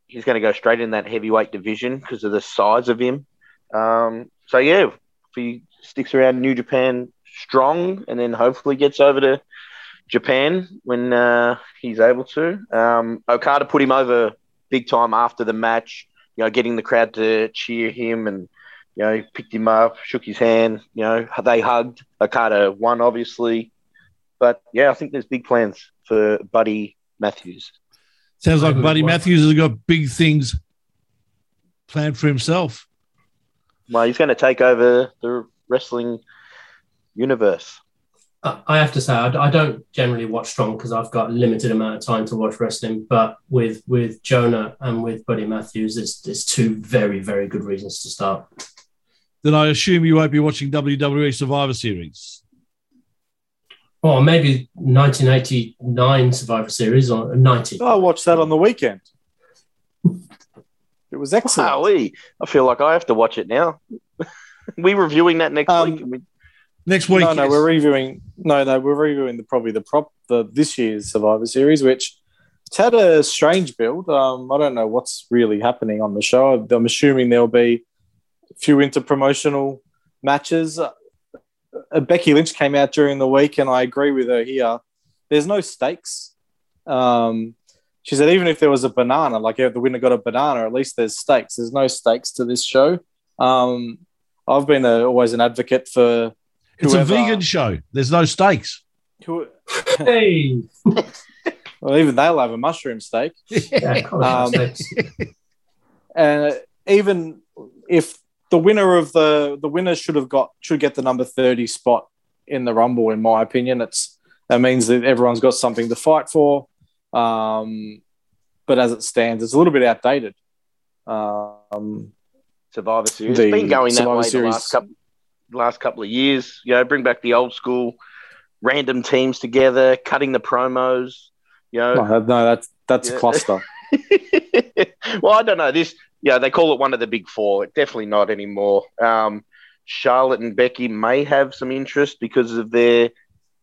Speaker 4: he's going to go straight in that heavyweight division because of the size of him. Um, so yeah, if he sticks around New Japan strong, and then hopefully gets over to Japan when uh, he's able to. Um, Okada put him over big time after the match. You know, getting the crowd to cheer him, and you know, picked him up, shook his hand. You know, they hugged. Okada won, obviously, but yeah, I think there's big plans for Buddy Matthews.
Speaker 2: Sounds like Buddy Matthews has got big things planned for himself.
Speaker 4: Well, he's going to take over the wrestling universe.
Speaker 5: I I have to say, I, I don't generally watch Strong because I've got a limited amount of time to watch wrestling. But with with Jonah and with Buddy Matthews, it's, it's two very, very good reasons to start.
Speaker 2: Then I assume you won't be watching WWE Survivor Series.
Speaker 5: Or maybe 1989 Survivor Series or 90.
Speaker 3: I watched that on the weekend. It was excellent.
Speaker 4: Wowee. I feel like I have to watch it now. we reviewing that next
Speaker 3: Um,
Speaker 4: week.
Speaker 2: Next week.
Speaker 3: no, no,
Speaker 2: yes.
Speaker 3: we're reviewing. No, no, we're reviewing the probably the prop the this year's Survivor Series, which it's had a strange build. Um, I don't know what's really happening on the show. I'm assuming there'll be a few interpromotional matches. Uh, Becky Lynch came out during the week, and I agree with her here. There's no stakes. Um, she said even if there was a banana, like if the winner got a banana, at least there's stakes. There's no stakes to this show. Um, I've been a, always an advocate for
Speaker 2: it's a vegan show. There's no steaks.
Speaker 3: who,
Speaker 5: Hey!
Speaker 3: well, even they'll have a mushroom steak.
Speaker 5: Yeah,
Speaker 3: Um,
Speaker 5: mistakes.
Speaker 3: And even if the winner of the the winner should have got should get the number thirty spot in the rumble, in my opinion, it's that means that everyone's got something to fight for. Um, but as it stands, it's a little bit outdated. Um,
Speaker 4: Survivor Series.
Speaker 3: The
Speaker 4: it's been going that
Speaker 3: Survivor
Speaker 4: way
Speaker 3: Series-
Speaker 4: the last couple, last couple of years. You know, bring back the old school random teams together, cutting the promos. You know,
Speaker 3: no, no, that's that's
Speaker 4: Yeah.
Speaker 3: a cluster.
Speaker 4: well, I don't know. This, yeah, they call it one of the big four. Definitely not anymore. Um, Charlotte and Becky may have some interest because of their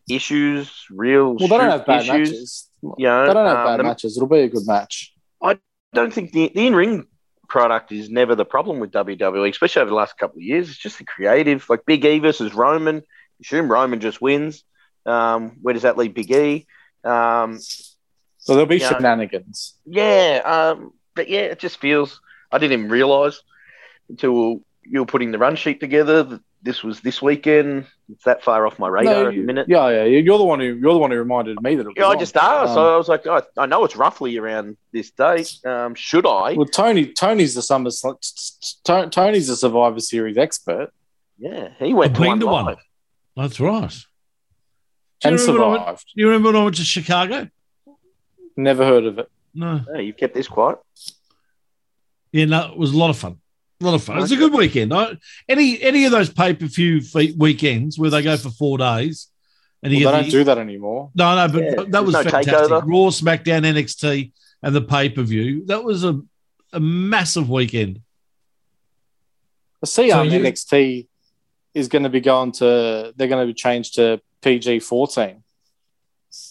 Speaker 4: issues, real
Speaker 3: Well, they don't have bad
Speaker 4: issues.
Speaker 3: matches.
Speaker 4: You know,
Speaker 3: They don't have
Speaker 4: um,
Speaker 3: bad
Speaker 4: the-
Speaker 3: matches. It'll be a good match.
Speaker 4: I don't think the, the in ring product is never the problem with WWE, especially over the last couple of years. It's just the creative, like Big E versus Roman. Assume Roman just wins. Um, where does that leave Big E? Um,
Speaker 3: So there'll be shenanigans.
Speaker 4: yeah, um, but yeah, it just feels. I didn't even realise until you were putting the run sheet together that this was this weekend. It's that far off my radar
Speaker 3: No,
Speaker 4: at the minute.
Speaker 3: Yeah, yeah. You're the one who you're the one who reminded me that it was.
Speaker 4: Yeah, I just asked.
Speaker 3: Um,
Speaker 4: so I was like, oh, I know it's roughly around this date. Um, should I?
Speaker 3: Well, Tony, Tony's the summer. Tony's a Survivor Series expert
Speaker 4: Yeah, he went to one
Speaker 2: to one. That's right. Do
Speaker 3: and
Speaker 2: remember when I went-
Speaker 3: survived.
Speaker 2: You remember when I went to Chicago?
Speaker 3: Never heard of it.
Speaker 2: No.
Speaker 4: Yeah, you kept this quiet.
Speaker 2: Yeah, no, it was a lot of fun. A lot of fun. It's a good weekend. I, any any of those pay per view weekends where they go for four days, and
Speaker 3: Well,
Speaker 2: you
Speaker 3: they don't
Speaker 2: the-
Speaker 3: do that anymore.
Speaker 2: No, no, but
Speaker 4: Yeah,
Speaker 2: that was
Speaker 4: no
Speaker 2: fantastic.
Speaker 4: takeover.
Speaker 2: Raw, SmackDown, NXT, and the pay per view. That was a, a massive weekend.
Speaker 3: I see
Speaker 5: So
Speaker 3: um,
Speaker 5: you-
Speaker 3: NXT is going to be going to. They're going to be changed to PG fourteen.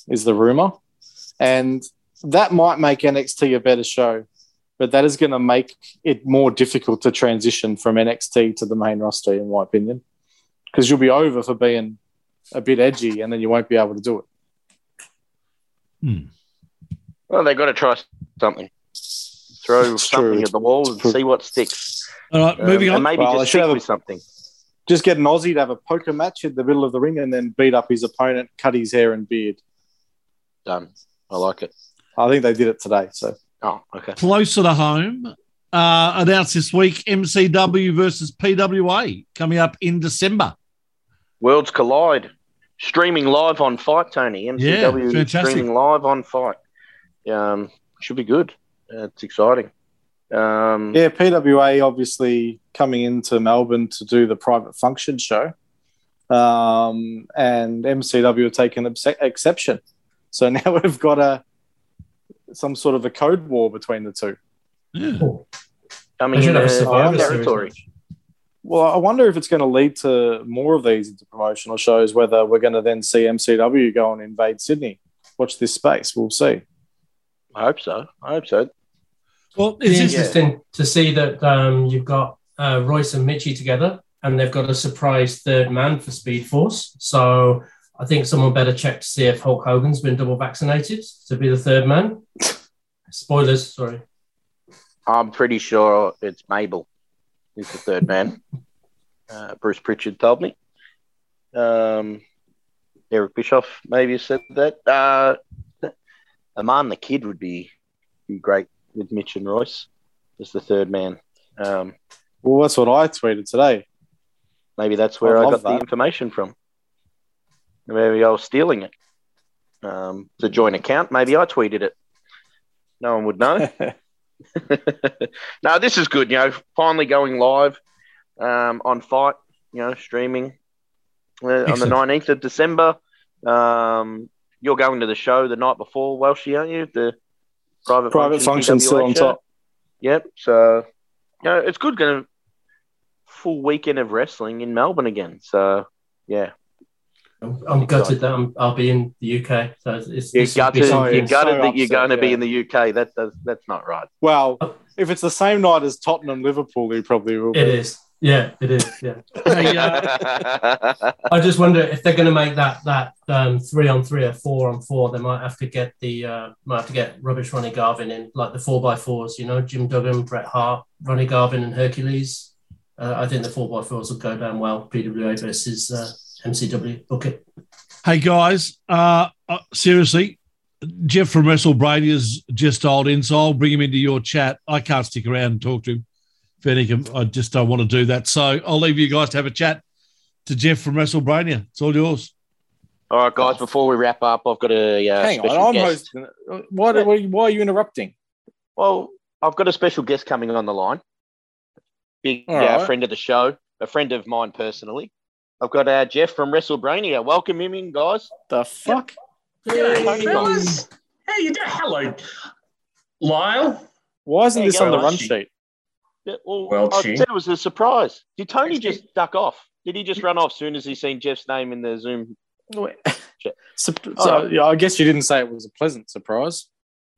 Speaker 3: Is the rumor, and that might make NXT a better show, but that is going to make it more difficult to transition from NXT to the main roster, in my opinion, because you'll be over for being a bit edgy, and then you won't be able to do it.
Speaker 4: Well, they've got to try something. Throw
Speaker 3: It's
Speaker 4: something
Speaker 3: true.
Speaker 4: at the wall and see what sticks.
Speaker 2: All right,
Speaker 4: Um,
Speaker 2: moving
Speaker 4: and
Speaker 2: on.
Speaker 4: maybe
Speaker 3: Well,
Speaker 4: just
Speaker 3: should
Speaker 4: stick
Speaker 3: have a-
Speaker 4: with something.
Speaker 3: Just get an Aussie to have a poker match in the middle of the ring, and then beat up his opponent, cut his hair and beard.
Speaker 4: Done. I like it.
Speaker 3: I think they did it today. So
Speaker 4: Oh, okay.
Speaker 2: Closer to home, uh, announced this week MCW versus PWA coming up in December.
Speaker 4: Worlds collide. Streaming live on FITE, Tony. MCW
Speaker 2: fantastic.
Speaker 4: streaming live on FITE. Um, should be good. Uh, it's exciting. Um,
Speaker 3: Yeah, PWA obviously coming into Melbourne to do the private function show, um, and MCW have taken obse- exception. So now we've got a some sort of a code war between the two.
Speaker 2: Yeah.
Speaker 4: coming
Speaker 5: They should
Speaker 4: in uh, territory.
Speaker 5: Series.
Speaker 3: Well, I wonder if it's going to lead to more of these into promotional shows. Whether we're going to then see MCW go and invade Sydney. Watch this space. We'll see.
Speaker 4: I hope so. I hope so.
Speaker 2: Well,
Speaker 5: It's
Speaker 2: is this,
Speaker 5: interesting to see that um, you've got uh, Royce and Mitchie together, and they've got a surprise third man for Speed Force. So I think someone better check to see if Hulk Hogan's been double vaccinated to be the third man. Spoilers, sorry.
Speaker 4: I'm pretty sure it's Mabel who's the third man. Uh, Bruce Prichard told me. Um, Eric Bischoff maybe said that. Uh, Aman the Kid would be, be great with Mitch and Royce as the third man. Um,
Speaker 3: Well, that's what I tweeted today.
Speaker 4: maybe that's where
Speaker 3: I
Speaker 4: I,
Speaker 3: love
Speaker 4: got the information from. Maybe I was stealing it. Um, it's a joint account. Maybe I tweeted it. No one would know. no, this is good. You know, finally going live um, on FITE. You know, streaming uh, on the nineteenth of December. Um, you're going to the show the night before, Welshie, aren't you? The private
Speaker 3: Private function still on top.
Speaker 4: Yep. So, you know, it's good. Going to full weekend of wrestling in Melbourne again. So, yeah,
Speaker 5: I'm, I'm gutted that I'm, I'll be in the UK. So it's, it's,
Speaker 4: you're
Speaker 5: this will be
Speaker 4: gutted.
Speaker 5: something-
Speaker 4: You're gutted
Speaker 3: so
Speaker 4: that you're going to be in the UK. That does that's not right.
Speaker 3: Well, if it's the same night as Tottenham Liverpool, he probably will.
Speaker 5: It
Speaker 3: be.
Speaker 5: is. Yeah, it is. Yeah.
Speaker 2: Hey, uh,
Speaker 5: I just wonder if they're going to make that that um, three on three or four on four. They might have to get the uh, might have to get Rugged Ronnie Garvin in like the four by fours. You know, Jim Duggan, Bret Hart, Ronnie Garvin, and Hercules. Uh, I think the four by fours will go down well. PWA versus uh, MCW. Okay.
Speaker 2: hey guys, uh, uh, seriously, Jeff from WrestleBrania has just dialed in, so I'll bring him into your chat. I can't stick around and talk to him. Fair dinkum, I just don't want to do that. So I'll leave you guys to have a chat to Jeff from WrestleBrania. It's all yours.
Speaker 4: All right, guys. Before we wrap up, I've got a uh,
Speaker 3: Hang on,
Speaker 4: special
Speaker 3: I'm
Speaker 4: guest.
Speaker 3: hosting. Why, do- why, why are you interrupting?
Speaker 4: Well, I've got a special guest coming on the line. Big
Speaker 3: All
Speaker 4: uh,
Speaker 3: right.
Speaker 4: friend of the show, a friend of mine personally. I've got uh, Jeff from WrestleBrania. Welcome him in, guys.
Speaker 3: The fuck?
Speaker 7: G'day,
Speaker 4: Tony
Speaker 7: fellas. How you doing? Hello, Lyle.
Speaker 3: Why isn't
Speaker 4: There
Speaker 3: this on the run
Speaker 7: Archie.
Speaker 3: sheet?
Speaker 4: Yeah, well,
Speaker 7: Well,
Speaker 4: I
Speaker 7: Chi.
Speaker 4: said it was a surprise. Did Tony
Speaker 7: Actually-
Speaker 4: just duck off? Did he just run off as soon as he seen Jeff's name in the Zoom?
Speaker 3: Sup-
Speaker 4: All
Speaker 3: so, yeah, I guess you didn't say it was a pleasant surprise.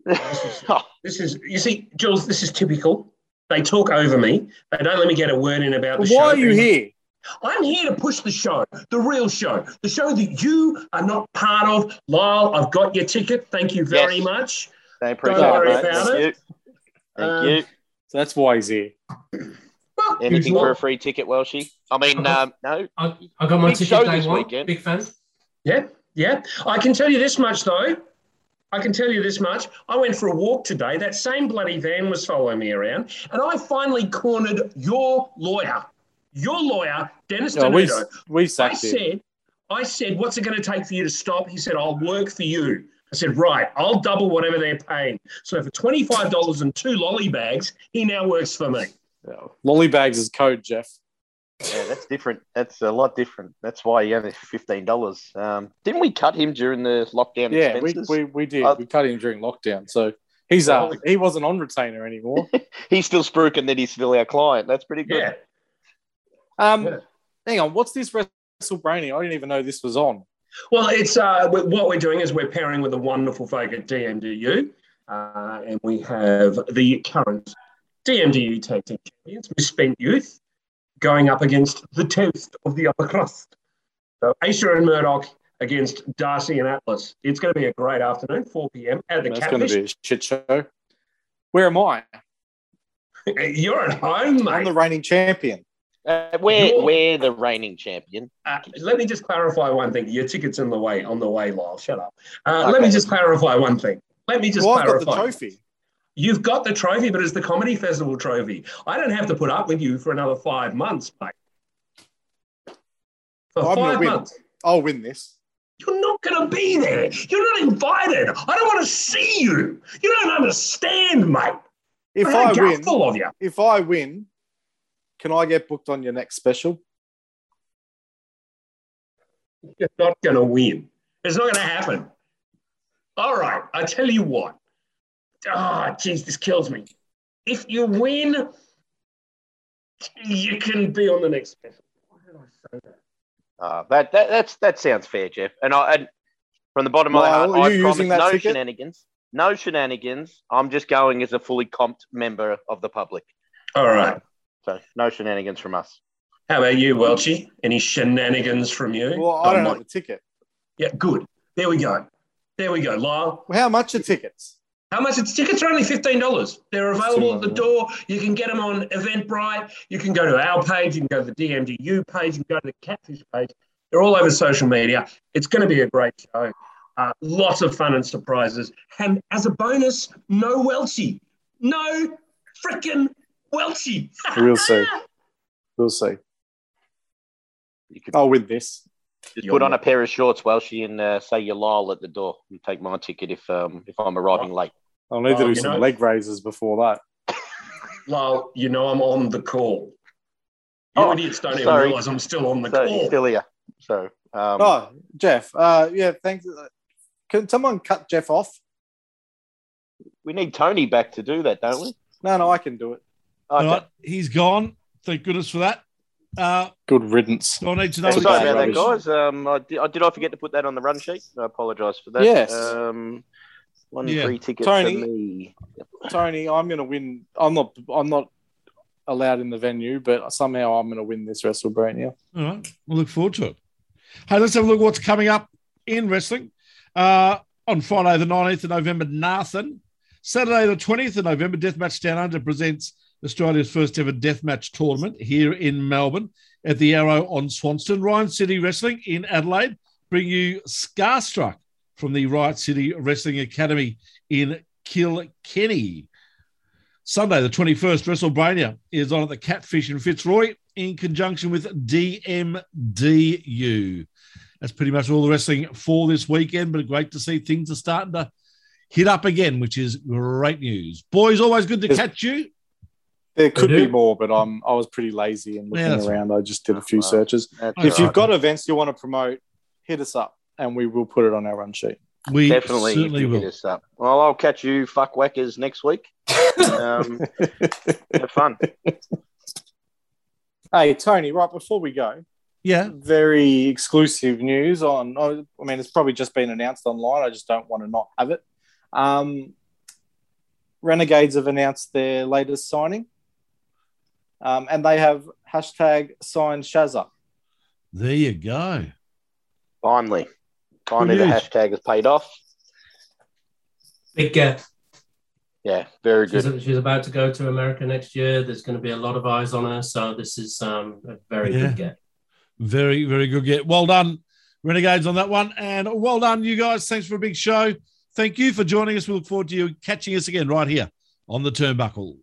Speaker 4: oh,
Speaker 7: This is, you see, Jules, this is typical. They talk over me. They don't let me get a word in about the show.
Speaker 3: Why are you here?
Speaker 7: I'm here to push the show, the real show, the show that you are not part of. Lyle, I've got your ticket. Thank you very
Speaker 4: Yes.
Speaker 7: much.
Speaker 4: They appreciate
Speaker 7: Don't worry
Speaker 4: mate.
Speaker 7: about
Speaker 4: Thank
Speaker 7: it.
Speaker 4: you. Thank
Speaker 7: Um,
Speaker 4: you.
Speaker 3: So that's why he's here.
Speaker 7: Well,
Speaker 4: Anything for a free ticket, Welshie? I mean, um, no.
Speaker 5: I, I got my
Speaker 4: Big
Speaker 5: ticket
Speaker 4: show
Speaker 5: day
Speaker 4: this
Speaker 5: one.
Speaker 4: weekend.
Speaker 5: Big fan.
Speaker 7: Yeah, yeah. I can tell you this much though. I can tell you this much. I went for a walk today. That same bloody van was following me around, and I finally cornered your lawyer, your lawyer, Dennis
Speaker 3: No, we,
Speaker 7: Denuto.
Speaker 3: we
Speaker 7: I
Speaker 3: sacked him.
Speaker 7: said, I said, what's it going to take for you to stop? He said, I'll work for you. I said, right, I'll double whatever they're paying. So for twenty-five dollars and two lolly bags, he now works for me.
Speaker 3: Yeah. Lollybags is code, Jeff.
Speaker 4: Yeah, that's different. That's a lot different. That's why he only fifteen dollars. Um, didn't we cut him during the lockdown
Speaker 3: Yeah, we,
Speaker 4: expenses?
Speaker 3: we, we did.
Speaker 4: Uh,
Speaker 3: we cut him during lockdown. So he's uh, he wasn't on retainer anymore.
Speaker 4: He's still spruiking that he's still our client. That's pretty good.
Speaker 7: Yeah.
Speaker 3: Um,
Speaker 7: Yeah.
Speaker 3: Hang on, what's this WrestleBrania? I didn't even know this was on.
Speaker 7: Well, it's uh, what we're doing is we're pairing with the wonderful folk at DMDU, uh, and we have the current DMDU tag team champions, Misspent Youth, going up against the toast of the upper crust. So Acer and Murdoch against Darcy and Atlas. It's going to be a great afternoon, 4 p.m. at the
Speaker 3: It's going to be a shit show. Where am I?
Speaker 7: You're at home,
Speaker 3: I'm the reigning champion.
Speaker 4: Uh, we're
Speaker 7: You're-
Speaker 4: we're the reigning champion.
Speaker 7: Uh, let me just clarify one thing. Your ticket's on the way. On the way, Lyle. Shut up. Uh, Let me just clarify one thing. Let me just
Speaker 3: well, I've got the trophy.
Speaker 7: You've got the trophy, but it's the comedy festival trophy. I don't have to put up with you for another five months, mate. For
Speaker 3: I'm gonna
Speaker 7: five
Speaker 3: win.
Speaker 7: months.
Speaker 3: I'll win this.
Speaker 7: You're not going to be there. You're not invited. I don't want to see you. You don't understand, mate.
Speaker 3: If
Speaker 7: I
Speaker 3: I win,
Speaker 7: full of you.
Speaker 3: if I win, can I get booked on your next special?
Speaker 7: You're not going to win. It's not going to happen. All right. I tell you what. Ah, jeez, this kills me. If you win, you can be on the next special. Why did I say that?
Speaker 4: Uh, that, that that's that sounds fair, Jeff. And I and from the bottom of my heart, I
Speaker 3: you
Speaker 4: promise
Speaker 3: using
Speaker 4: no
Speaker 3: ticket?
Speaker 4: shenanigans. No shenanigans. I'm just going as a fully comped member of the public.
Speaker 7: All right.
Speaker 4: So no shenanigans from us.
Speaker 7: How about you, Welchie? Any shenanigans from you?
Speaker 3: Well, I don't have
Speaker 7: my-
Speaker 3: a ticket.
Speaker 7: Yeah, good. There we go. There we go, Lyle.
Speaker 3: Well, how much are tickets?
Speaker 7: How much? It's tickets are only fifteen dollars. They're available at the door. You can get them on Eventbrite. You can go to our page. You can go to the DMDU page. You can go to the Catfish page. They're all over social media. It's going to be a great show. Uh, lots of fun and surprises. And as a bonus, no Welchie. No freaking Welchie.
Speaker 3: We'll see. We'll see.
Speaker 4: You could
Speaker 3: I'll win this.
Speaker 4: just put on a pair of shorts, Welshie, and uh, say you're Lyle at the door. You take my ticket if um if I'm arriving late.
Speaker 3: I'll need to
Speaker 7: Oh,
Speaker 3: do
Speaker 7: you
Speaker 3: some
Speaker 7: know-
Speaker 3: leg raises before that.
Speaker 7: Lyle, you know I'm on the call. You
Speaker 4: Oh,
Speaker 7: idiots don't even realize I'm still on the
Speaker 4: So
Speaker 7: call.
Speaker 4: he's still here. So um,
Speaker 3: Oh, Jeff. Uh, yeah, thanks. Can someone cut Jeff off?
Speaker 4: we need Tony back to do that, don't we?
Speaker 3: No, no, I can do it.
Speaker 2: All
Speaker 4: Okay.
Speaker 2: right, he's gone. Thank goodness for that. Uh,
Speaker 3: Good riddance.
Speaker 2: do I need to know?
Speaker 4: Sorry about that, guys. Um, I did, I did I forget to put that on the run sheet? I apologise for that.
Speaker 3: Yes.
Speaker 4: Um, one
Speaker 2: Yeah.
Speaker 4: free ticket
Speaker 3: Tony.
Speaker 4: for me.
Speaker 3: Tony, I'm going to win. I'm not. I'm not allowed in the venue, but somehow I'm going to win this WrestleBrania.
Speaker 2: All right, we'll look forward to it. Hey, let's have a look at what's coming up in wrestling. Uh, on Friday, the 19th of November, Nathan. Saturday, the 20th of November, Deathmatch Down Under presents Australia's first ever deathmatch tournament here in Melbourne at the Arrow on Swanston. Riot City Wrestling in Adelaide bring you Scarstruck from the Riot City Wrestling Academy in Kilkenny. Sunday, the 21st, WrestleBrania is on at the Catfish in Fitzroy in conjunction with DMDU. That's pretty much all the wrestling for this weekend, but great to see things are starting to hit up again, which is great news. Boys, always good to catch you.
Speaker 3: There could be more, but I'm. I was pretty lazy and looking
Speaker 2: that's
Speaker 3: around. I just did a few
Speaker 4: Wow.
Speaker 3: searches.
Speaker 4: That's
Speaker 2: If
Speaker 3: If
Speaker 4: all
Speaker 3: you've got events you want to promote, hit us up, and we will put it on our run sheet.
Speaker 2: We
Speaker 4: definitely
Speaker 2: certainly will.
Speaker 4: hit us up. Well, I'll catch you fuck whackers next week. Um, have fun.
Speaker 3: Hey Tony, right before we go,
Speaker 2: Yeah.
Speaker 3: very exclusive news on. oh, I mean, it's probably just been announced online. I just don't want to not have it. Um, Renegades have announced their latest signing, um, and they have hashtag signed Shazza.
Speaker 2: There you go.
Speaker 4: Finally, finally,
Speaker 2: Good
Speaker 4: the
Speaker 2: news.
Speaker 4: hashtag has paid off.
Speaker 5: Big get.
Speaker 4: Yeah, very
Speaker 5: She's,
Speaker 4: good.
Speaker 5: she's about to go to America next year. There's going to be a lot of eyes on her. So this is um, a very
Speaker 2: Yeah.
Speaker 5: good get.
Speaker 2: Very, very good get. Well done, Renegades, on that one. And well done, you guys. Thanks for a big show. Thank you for joining us. We look forward to you catching us again right here on the Turnbuckle.